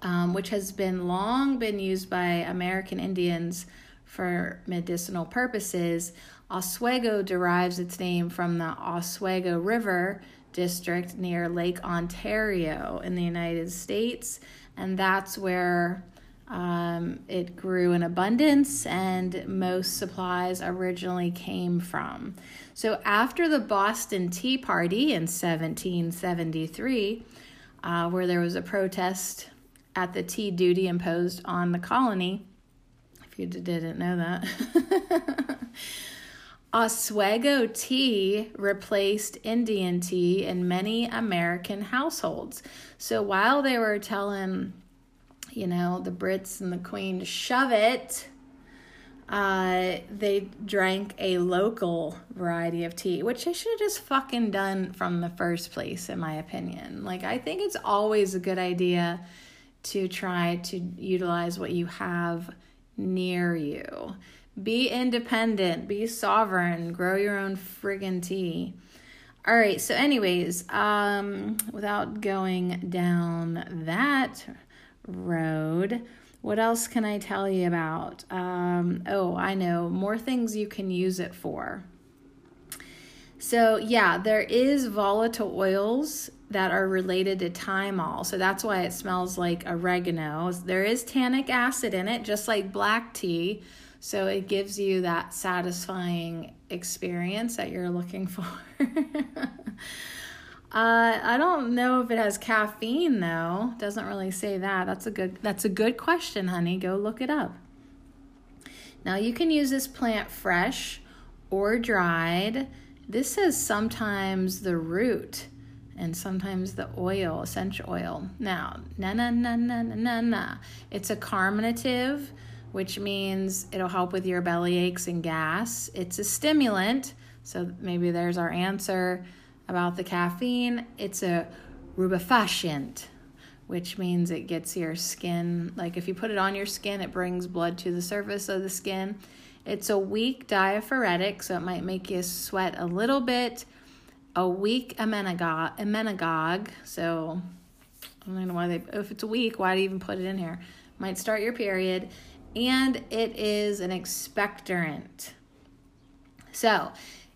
um, which has been long been used by American Indians for medicinal purposes, Oswego derives its name from the Oswego River district near Lake Ontario in the United States, and that's where um, it grew in abundance, and most supplies originally came from. So, after the Boston Tea Party in 1773, uh, where there was a protest at the tea duty imposed on the colony, if you didn't know that. Oswego tea replaced Indian tea in many American households. So while they were telling, you know, the Brits and the Queen to shove it, uh, they drank a local variety of tea, which they should have just fucking done from the first place, in my opinion. Like, I think it's always a good idea to try to utilize what you have near you. Be independent, be sovereign, grow your own friggin' tea. All right, so, anyways, um, without going down that road, what else can I tell you about? Um, oh, I know more things you can use it for. So, yeah, there is volatile oils that are related to thymol. So that's why it smells like oregano. There is tannic acid in it, just like black tea. So it gives you that satisfying experience that you're looking for. Uh, I don't know if it has caffeine though. Doesn't really say that. That's a good that's a good question, honey. Go look it up. Now you can use this plant fresh or dried. This is sometimes the root and sometimes the oil, essential oil. Now, na na na na na na na. It's a carminative, which means it'll help with your belly aches and gas. It's a stimulant, so maybe there's our answer about the caffeine. It's a rubefacient, which means it gets your skin, like if you put it on your skin, it brings blood to the surface of the skin. It's a weak diaphoretic, so it might make you sweat a little bit. A weak emmenagogue so I don't know why they, if it's weak, why do you even put it in here? Might start your period. And it is an expectorant. So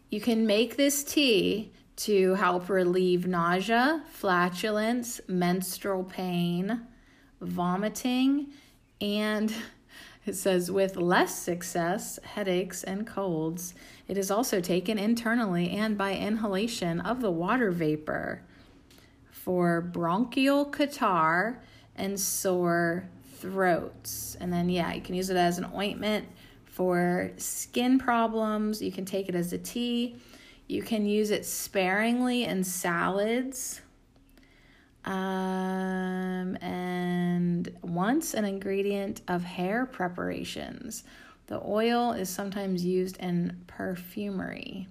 you can make this tea to help relieve nausea, flatulence, menstrual pain, vomiting, and it says with less success, headaches and colds. It is also taken internally and by inhalation of the water vapor for bronchial catarrh and sore throats. And then, yeah, you can use it as an ointment for skin problems. You can take it as a tea you can use it sparingly in salads. Um, and once an ingredient of hair preparations. The oil is sometimes used in perfumery.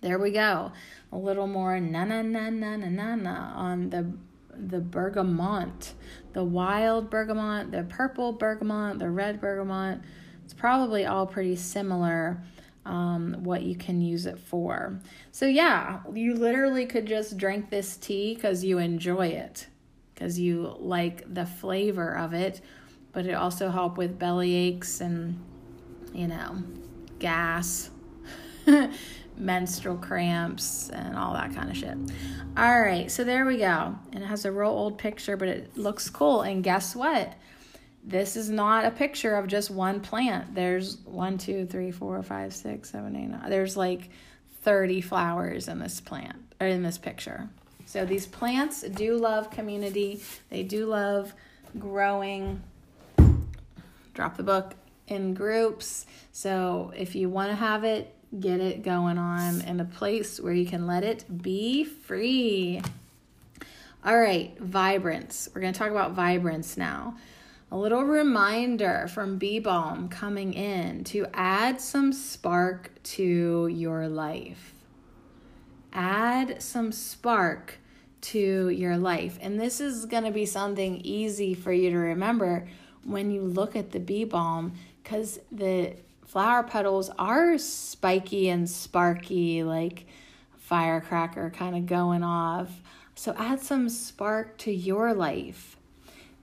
There we go. A little more na na na na na na na on the the bergamot, the wild bergamot, the purple bergamot, the red bergamot. It's probably all pretty similar um, what you can use it for. So, yeah, you literally could just drink this tea because you enjoy it, because you like the flavor of it, but it also help with belly aches and, you know, gas. menstrual cramps and all that kind of shit. All right, so there we go. And it has a real old picture, but it looks cool. And guess what? This is not a picture of just one plant. There's one, two, three, four, five, six, seven, eight, nine. There's like 30 flowers in this plant or in this picture. So these plants do love community. They do love growing. Drop the book in groups. So if you want to have it, get it going on in a place where you can let it be free. All right, vibrance. We're going to talk about vibrance now a little reminder from Bee Balm coming in to add some spark to your life. Add some spark to your life. And this is going to be something easy for you to remember when you look at the bee balm because the flower petals are spiky and sparky, like firecracker kind of going off. So add some spark to your life.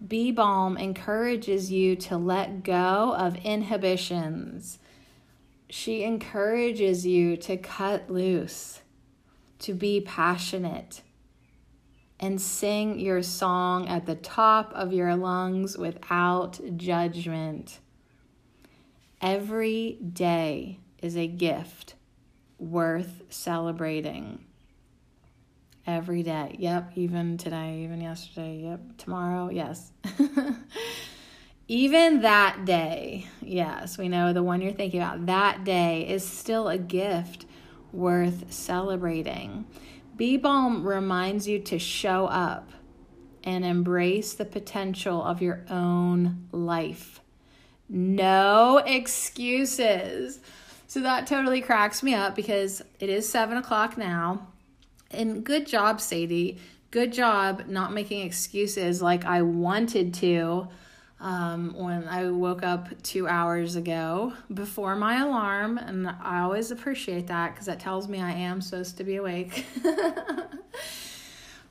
Bee Balm encourages you to let go of inhibitions. She encourages you to cut loose, to be passionate, and sing your song at the top of your lungs without judgment. Every day is a gift worth celebrating every day. Yep, even today, even yesterday. Yep, tomorrow. Yes. even that day, yes, we know the one you're thinking about, that day is still a gift worth celebrating. Bee Balm reminds you to show up and embrace the potential of your own life. No excuses. So that totally cracks me up because it is seven o'clock now. And good job, Sadie. Good job not making excuses like I wanted to um, when I woke up two hours ago before my alarm. And I always appreciate that because that tells me I am supposed to be awake.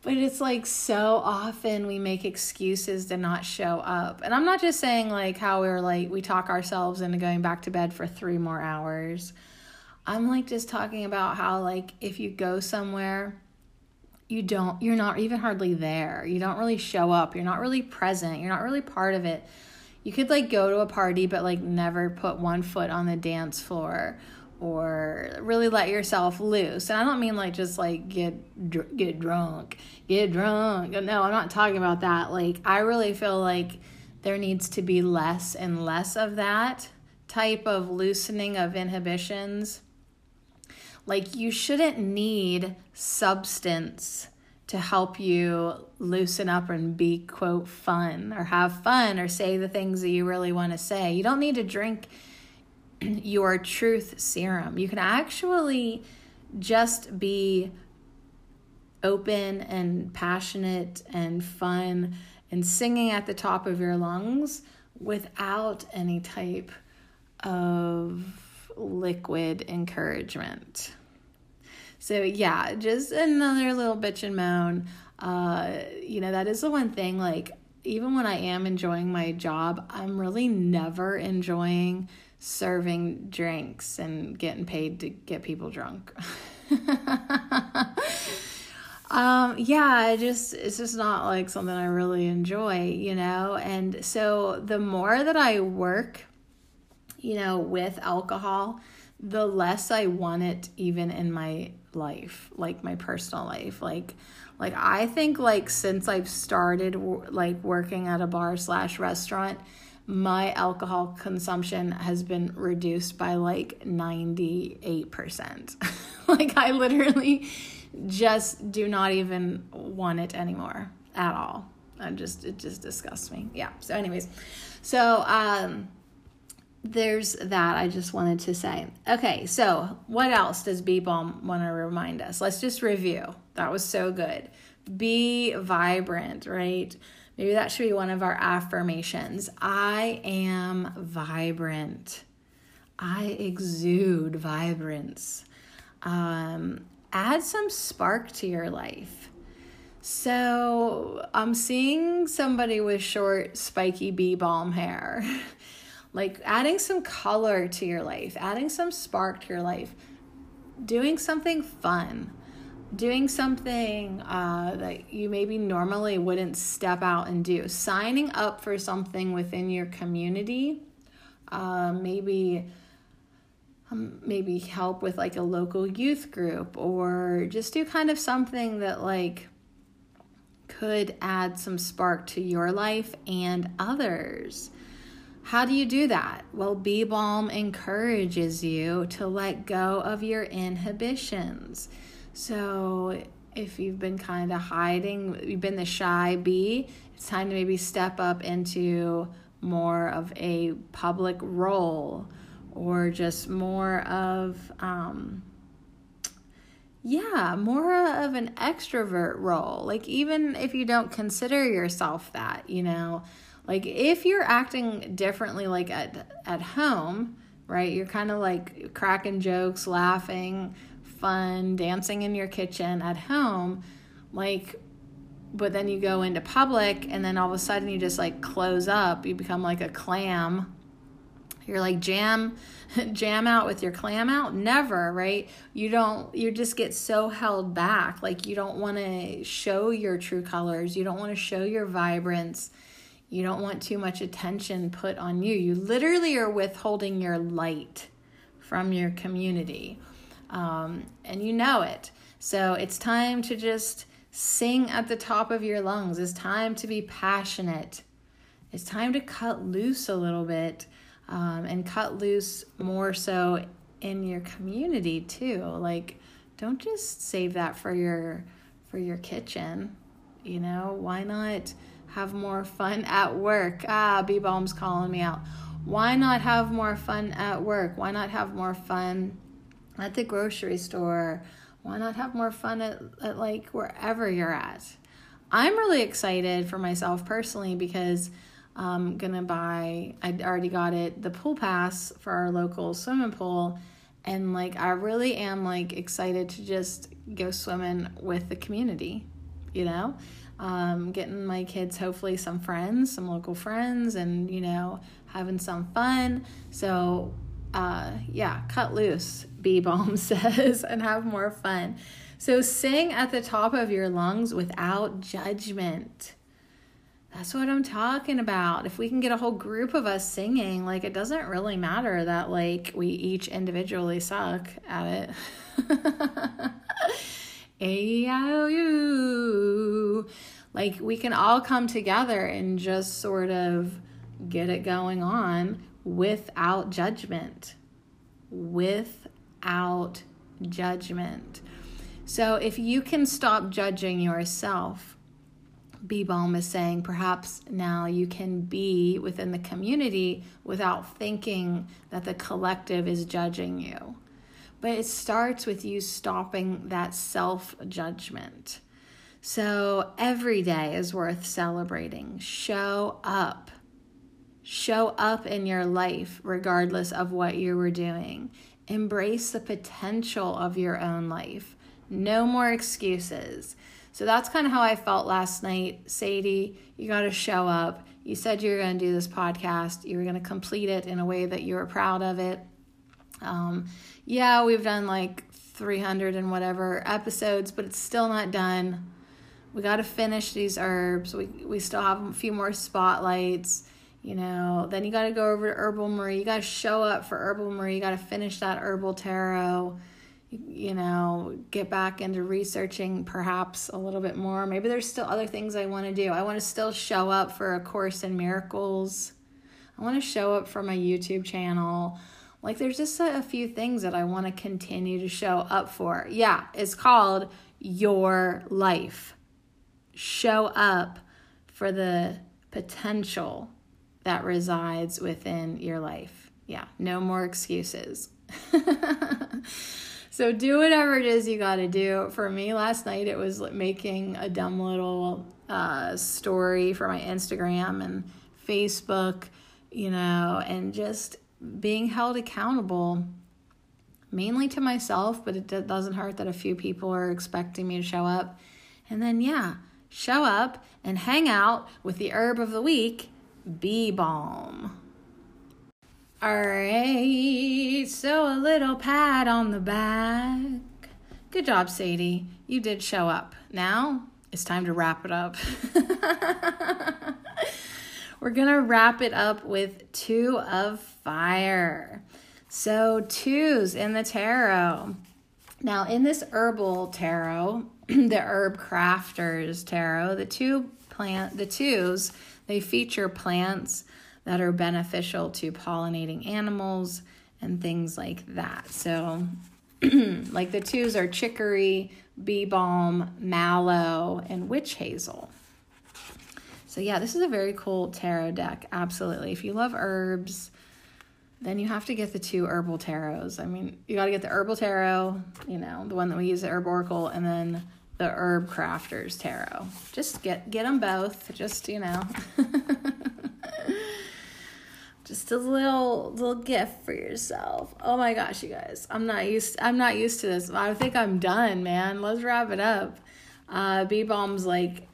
but it's like so often we make excuses to not show up. And I'm not just saying like how we're like, we talk ourselves into going back to bed for three more hours. I'm like just talking about how, like, if you go somewhere, you don't you're not even hardly there. You don't really show up. You're not really present. You're not really part of it. You could like go to a party but like never put one foot on the dance floor or really let yourself loose. And i don't mean like just like get dr- get drunk. Get drunk. No i'm not talking about that. Like i really feel like there needs to be less and less of that type of loosening of inhibitions like, you shouldn't need substance to help you loosen up and be, quote, fun or have fun or say the things that you really want to say. You don't need to drink your truth serum. You can actually just be open and passionate and fun and singing at the top of your lungs without any type of liquid encouragement. So yeah, just another little bitch and moan. Uh, you know, that is the one thing, like, even when I am enjoying my job, I'm really never enjoying serving drinks and getting paid to get people drunk. um yeah just it's just not like something i really enjoy you know and so the more that i work you know with alcohol the less i want it even in my life like my personal life like like i think like since i've started like working at a bar slash restaurant my alcohol consumption has been reduced by like 98% like i literally just do not even want it anymore at all. I just it just disgusts me. Yeah. So anyways so um there's that I just wanted to say. Okay, so what else does Bee Balm want to remind us? Let's just review. That was so good. Be vibrant, right? Maybe that should be one of our affirmations. I am vibrant. I exude vibrance. Um, add some spark to your life. So I'm seeing somebody with short, spiky bee balm hair. like adding some color to your life, adding some spark to your life, doing something fun, doing something uh, that you maybe normally wouldn't step out and do, signing up for something within your community, uh, maybe. Um, maybe help with like a local youth group or just do kind of something that like could add some spark to your life and others how do you do that? Well, Bee Balm encourages you to let go of your inhibitions. So, if you've been kind of hiding, you've been the shy bee, it's time to maybe step up into more of a public role or just more of, um, yeah, more of an extrovert role. Like, even if you don't consider yourself that, you know, like if you're acting differently like at at home, right? You're kind of like cracking jokes, laughing, fun, dancing in your kitchen at home, like but then you go into public and then all of a sudden you just like close up, you become like a clam. You're like jam jam out with your clam out never right you don't you just get so held back like you don't want to show your true colors you don't want to show your vibrance you don't want too much attention put on you. You literally are withholding your light from your community. Um, and you know it. So it's time to just sing at the top of your lungs. It's time to be passionate. it's time to cut loose a little bit um, and cut loose more so in your community too. Like, don't just save that for your for your kitchen. You know, why not have more fun at work? Ah, Bee Balm's calling me out. Why not have more fun at work? Why not have more fun at the grocery store? Why not have more fun at, at like wherever you're at? I'm really excited for myself personally because I'm gonna buy, I already got it, the pool pass for our local swimming pool. And like, I really am like excited to just go swimming with the community, you know? Um, getting my kids hopefully some friends, some local friends, and you know, having some fun. So, uh, yeah, cut loose, Bee Balm says, and have more fun. So, sing at the top of your lungs without judgment. That's what I'm talking about. If we can get a whole group of us singing, like it doesn't really matter that like we each individually suck at it. A-I-O-U. Like we can all come together and just sort of get it going on without judgment. Without judgment. So if you can stop judging yourself, Balm is saying perhaps now you can be within the community without thinking that the collective is judging you. But it starts with you stopping that self judgment. So every day is worth celebrating. Show up. Show up in your life, regardless of what you were doing. Embrace the potential of your own life. No more excuses. So that's kind of how I felt last night. Sadie, you got to show up. You said you were going to do this podcast, you were going to complete it in a way that you were proud of it. Um, yeah, we've done like 300 and whatever episodes, but it's still not done. We got to finish these herbs. We, we still have a few more spotlights you know. Then you got to go over to herbal marie. You got to show up for herbal marie. You got to finish that herbal tarot. You know get back into researching perhaps a little bit more. Maybe there's still other things i want to do. I want to still show up for a course in miracles. I want to show up for my youtube channel like there's just a, a few things that i want to continue to show up for yeah it's called your life show up for the potential that resides within your life. Yeah, no more excuses. so do whatever it is you got to do. For me, last night it was making a dumb little uh, story for my Instagram and Facebook, you know, and just being held accountable mainly to myself, but it doesn't hurt that a few people are expecting me to show up. And then, yeah, show up and hang out with the herb of the week Bee Balm. Alright, so a little pat on the back. Good job, Sadie. You did show up. Now it's time to wrap it up. We're to wrap it up with two of fire. So, twos in the tarot. Now, in this herbal tarot, the herb crafters tarot, the two plant the twos they feature plants that are beneficial to pollinating animals and things like that. So, like the twos are chicory, bee balm, mallow, and witch hazel. So, yeah, this is a very cool tarot deck. Absolutely. If you love herbs, then you have to get the two herbal tarots. I mean, you got to get the herbal tarot, you know, the one that we use at Herb Oracle, and then the Herb Crafters Tarot. Just get get them both. Just you know, just a little little gift for yourself. Oh my gosh, you guys, I'm not used. I'm not used to this. I think I'm done, man. Let's wrap it up. Uh, Bee Balm's like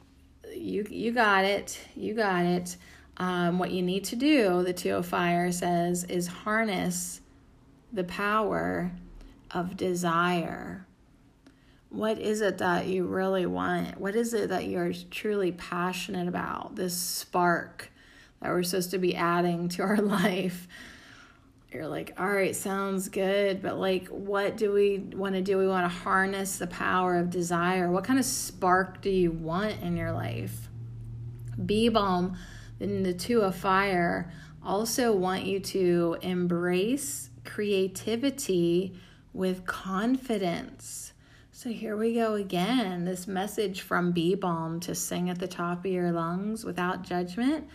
you. You got it. You got it. Um, what you need to do, the of Fire says, is harness the power of desire what is it that you really want? What is it that you're truly passionate about? This spark that we're supposed to be adding to our life. You're like, all right, sounds good, but like, what do we want to do? We want to harness the power of desire. What kind of spark do you want in your life? Bee balm Then the two of fire also want you to embrace creativity with confidence. So here we go again. This message from Bee Balm to sing at the top of your lungs without judgment.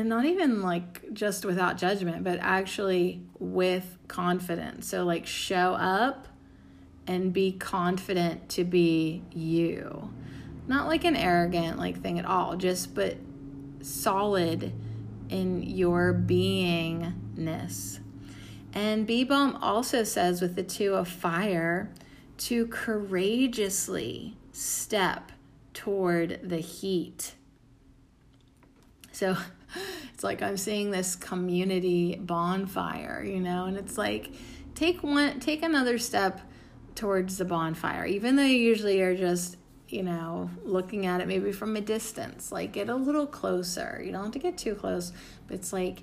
And not even like just without judgment, but actually with confidence. So, like, show up and be confident to be you. Not like an arrogant like thing at all, just but solid in your beingness. And Bee Balm also says with the two of fire to courageously step toward the heat. So it's like I'm seeing this community bonfire, you know, and it's like take one take another step towards the bonfire, even though you usually are just, you know, looking at it maybe from a distance. Like get a little closer. You don't have to get too close, but it's like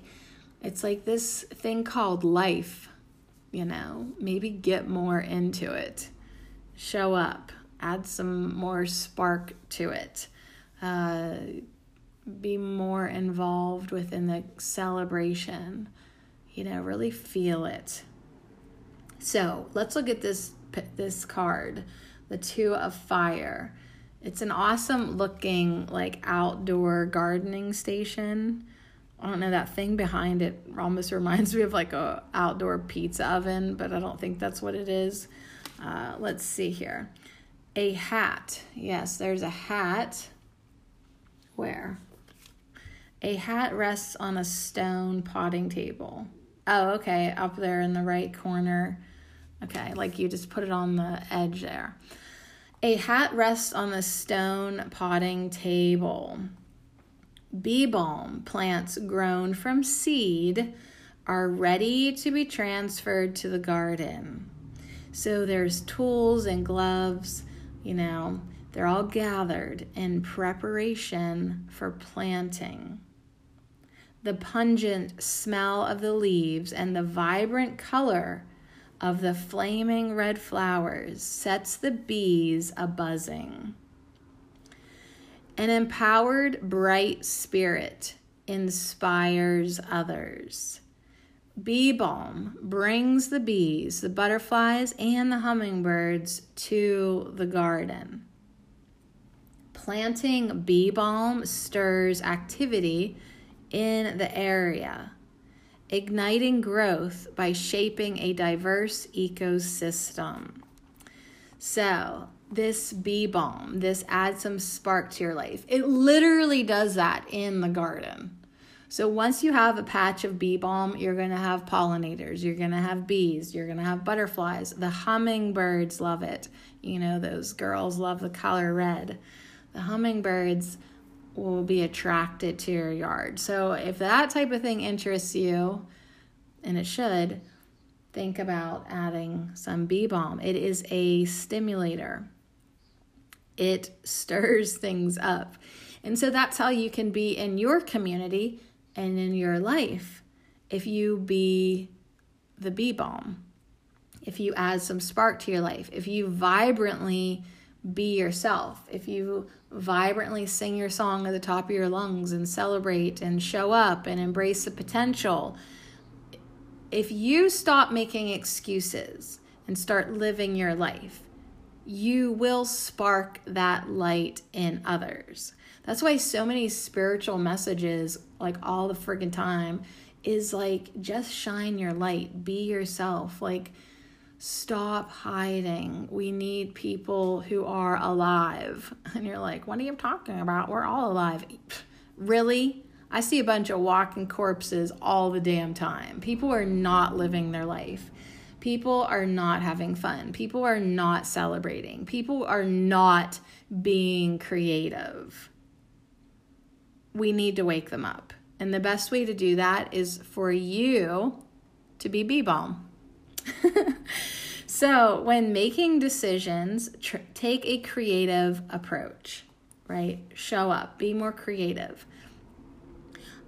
it's like this thing called life, you know. Maybe get more into it. Show up. Add some more spark to it. Uh, be more involved within the celebration. You know, really feel it. So let's look at this this card, the Two of Fire. It's an awesome looking like outdoor gardening station. I don't know that thing behind it almost reminds me of like a outdoor pizza oven, but I don't think that's what it is. Uh, let's see here. A hat. Yes, there's a hat. Where? A hat rests on a stone potting table. Oh, okay, up there in the right corner. Okay, like you just put it on the edge there. A hat rests on the stone potting table. Bee balm plants grown from seed are ready to be transferred to the garden. So there's tools and gloves, you know, they're all gathered in preparation for planting. The pungent smell of the leaves and the vibrant color of the flaming red flowers sets the bees a buzzing. An empowered, bright spirit inspires others. Bee balm brings the bees, the butterflies, and the hummingbirds to the garden. Planting bee balm stirs activity in the area igniting growth by shaping a diverse ecosystem. So, this bee balm, this adds some spark to your life. It literally does that in the garden. So once you have a patch of bee balm, you're going to have pollinators, you're going to have bees, you're going to have butterflies. The hummingbirds love it. You know, those girls love the color red. The hummingbirds will be attracted to your yard. So if that type of thing interests you, and it should, think about adding some bee balm. It is a stimulator. It stirs things up. And so that's how you can be in your community and in your life if you be the bee balm. If you add some spark to your life, if you vibrantly be yourself, if you vibrantly sing your song at the top of your lungs and celebrate and show up and embrace the potential. If you stop making excuses and start living your life, you will spark that light in others. That's why so many spiritual messages, like all the friggin' time, is like just shine your light, be yourself. Like, stop hiding. We need people who are alive. And you're like, what are you talking about? We're all alive. Really? I see a bunch of walking corpses all the damn time. People are not living their life. People are not having fun. People are not celebrating. People are not being creative. We need to wake them up. And the best way to do that is for you to be bee balm. so, when making decisions, tr- take a creative approach, right? Show up, be more creative,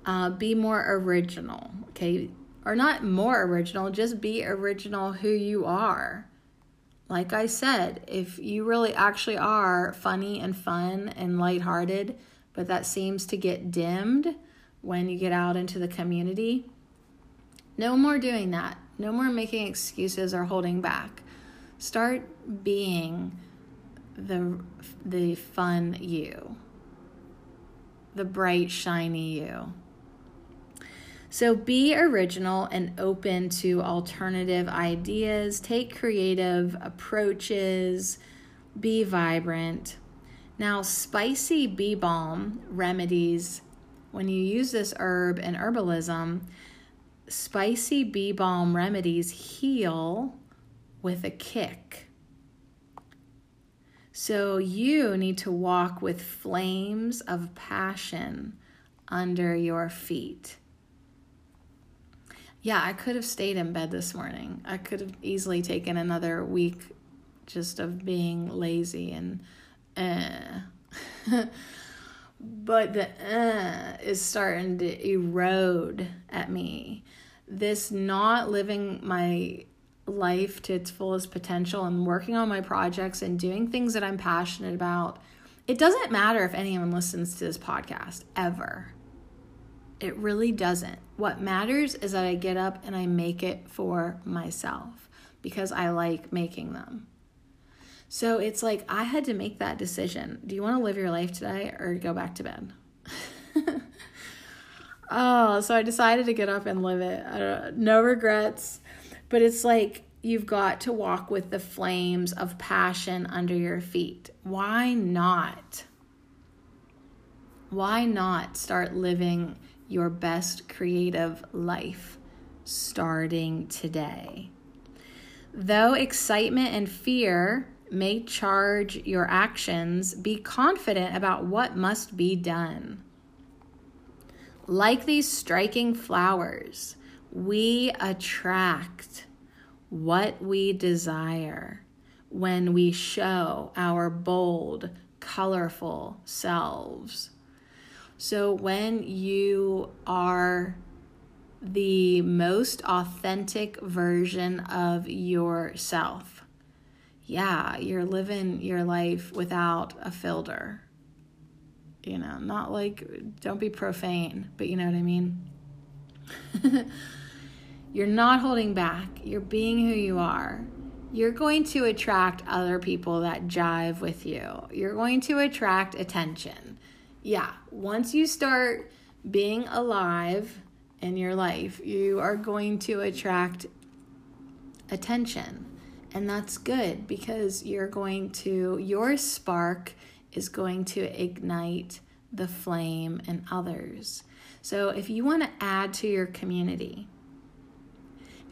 uh, be more original, okay? Or not more original, just be original who you are. Like I said, if you really actually are funny and fun and lighthearted, but that seems to get dimmed when you get out into the community. No more doing that. No more making excuses or holding back. Start being the the fun you. The bright shiny you. So be original and open to alternative ideas, take creative approaches, be vibrant. Now, spicy bee balm remedies, when you use this herb in herbalism, spicy bee balm remedies heal with a kick. So you need to walk with flames of passion under your feet. Yeah, I could have stayed in bed this morning. I could have easily taken another week just of being lazy and uh. but the uh is starting to erode at me. This not living my life to its fullest potential and working on my projects and doing things that I'm passionate about. It doesn't matter if anyone listens to this podcast ever. It really doesn't. What matters is that I get up and I make it for myself because I like making them. So it's like I had to make that decision. Do you want to live your life today or go back to bed? oh, so I decided to get up and live it. no regrets. But it's like you've got to walk with the flames of passion under your feet. Why not? Why not start living your best creative life starting today. Though excitement and fear may charge your actions, be confident about what must be done. Like these striking flowers, we attract what we desire when we show our bold, colorful selves. So when you are the most authentic version of yourself, yeah, you're living your life without a filter. You know, not like, don't be profane, but you know what I mean? you're not holding back, you're being who you are. You're going to attract other people that jive with you. You're going to attract attention yeah, once you start being alive in your life, you are going to attract attention. And that's good because you're going to, your spark is going to ignite the flame in others. So if you want to add to your community,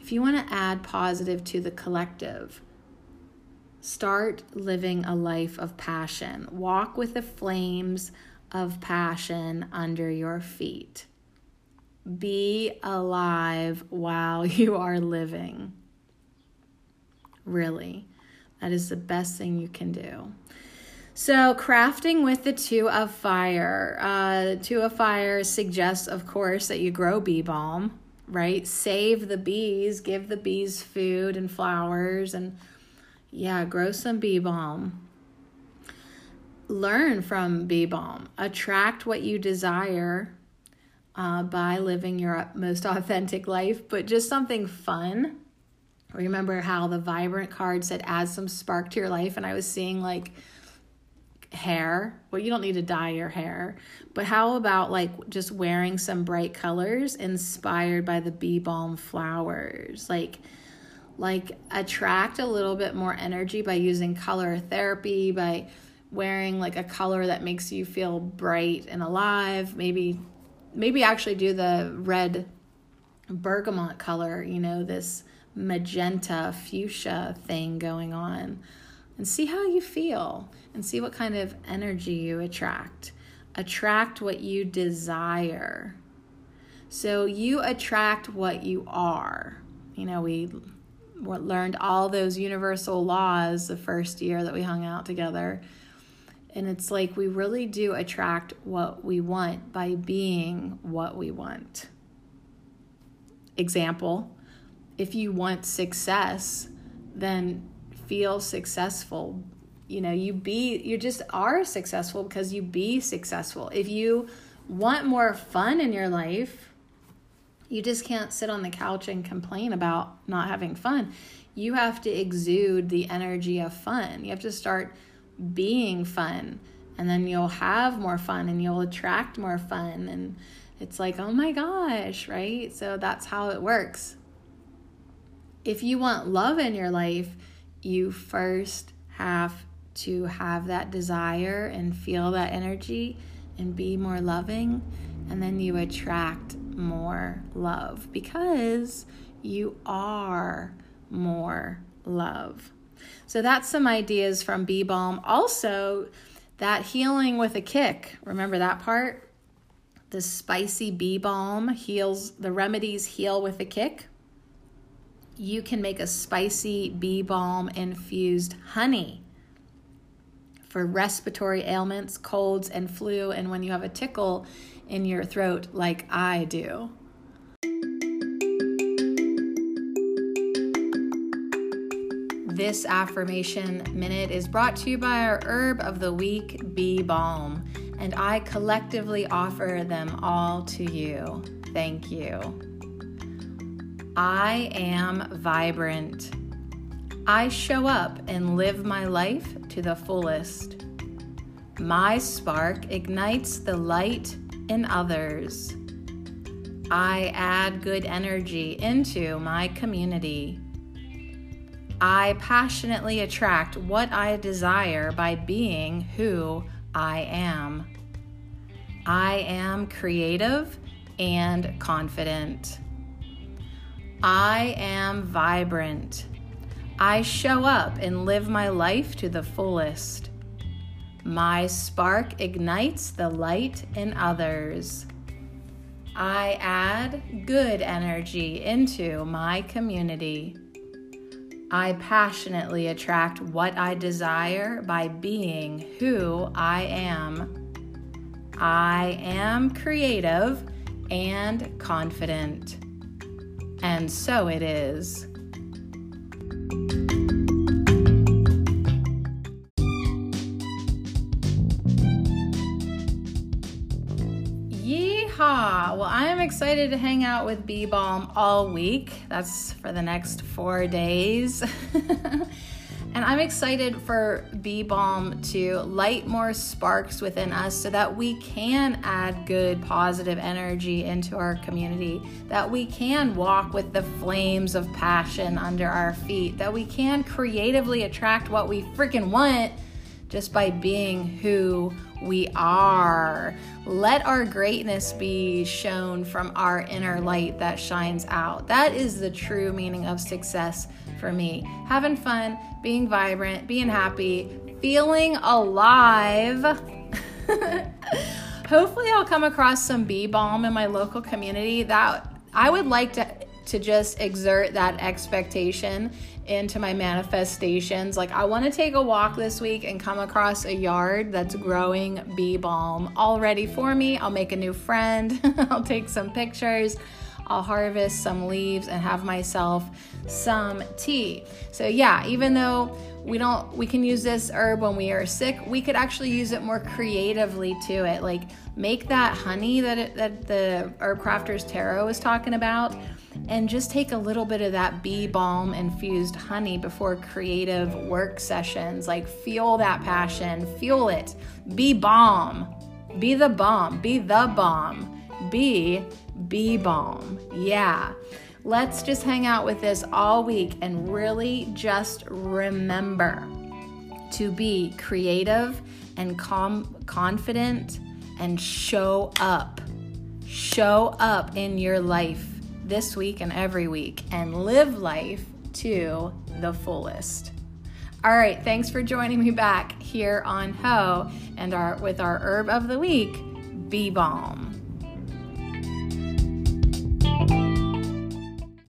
if you want to add positive to the collective, start living a life of passion. Walk with the flames of passion under your feet. Be alive while you are living. Really, that is the best thing you can do. So, crafting with the two of fire. Uh, two of fire suggests, of course, that you grow bee balm, right? Save the bees, give the bees food and flowers, and yeah, grow some bee balm learn from Bee Balm. Attract what you desire uh, by living your most authentic life, but just something fun. Remember how the vibrant card said add some spark to your life, and I was seeing like hair. Well, you don't need to dye your hair, but how about like just wearing some bright colors inspired by the bee balm flowers? Like, like attract a little bit more energy by using color therapy by wearing like a color that makes you feel bright and alive maybe maybe actually do the red bergamot color you know this magenta fuchsia thing going on and see how you feel and see what kind of energy you attract. Attract what you desire. So you attract what you are. You know we learned all those universal laws the first year that we hung out together. And it's like we really do attract what we want by being what we want. Example if you want success, then feel successful you know, you be you just are successful because you be successful. If you want more fun in your life, you just can't sit on the couch and complain about not having fun. You have to exude the energy of fun. You have to start being fun, and then you'll have more fun and you'll attract more fun. And it's like, oh my gosh, right? So that's how it works. If you want love in your life, you first have to have that desire and feel that energy and be more loving, and then you attract more love because you are more love. So that's some ideas from Bee Balm. Also, that healing with a kick. Remember that part? The spicy bee balm heals, the remedies heal with a kick. You can make a spicy bee balm infused honey for respiratory ailments, colds, and flu, and when you have a tickle in your throat, like I do. This affirmation minute is brought to you by our herb of the week, Bee Balm, and I collectively offer them all to you. Thank you. I am vibrant. I show up and live my life to the fullest. My spark ignites the light in others. I add good energy into my community. I passionately attract what I desire by being who I am. I am creative and confident. I am vibrant. I show up and live my life to the fullest. My spark ignites the light in others. I add good energy into my community. I passionately attract what I desire by being who I am. I am creative and confident. And so it is. Yeehaw! Well, I am excited to hang out with Bee Balm all week. That's for the next four days. and I'm excited for Bee Balm to light more sparks within us so that we can add good, positive energy into our community, that we can walk with the flames of passion under our feet, that we can creatively attract what we freaking want just by being who we are. Let our greatness be shown from our inner light that shines out. That is the true meaning of success for me. Having fun, being vibrant, being happy, feeling alive. Hopefully, I'll come across some bee balm in my local community that I would like to to just exert that expectation into my manifestations. Like, I want to take a walk this week and come across a yard that's growing bee balm already for me. I'll make a new friend, I'll take some pictures. I'll harvest some leaves and have myself some tea. So yeah, even though we don't we can use this herb when we are sick, we could actually use it more creatively to it. Like make that honey that it, that the herb crafters tarot is talking about and just take a little bit of that bee balm infused honey before creative work sessions. Like, feel that passion, fuel it. Be balm, be the bomb, be the bomb, be bee balm. Yeah. Let's just hang out with this all week and really just remember to be creative and calm, confident and show up. Show up in your life this week and every week and live life to the fullest. All right, thanks for joining me back here on Ho and our with our herb of the week, Bee Balm.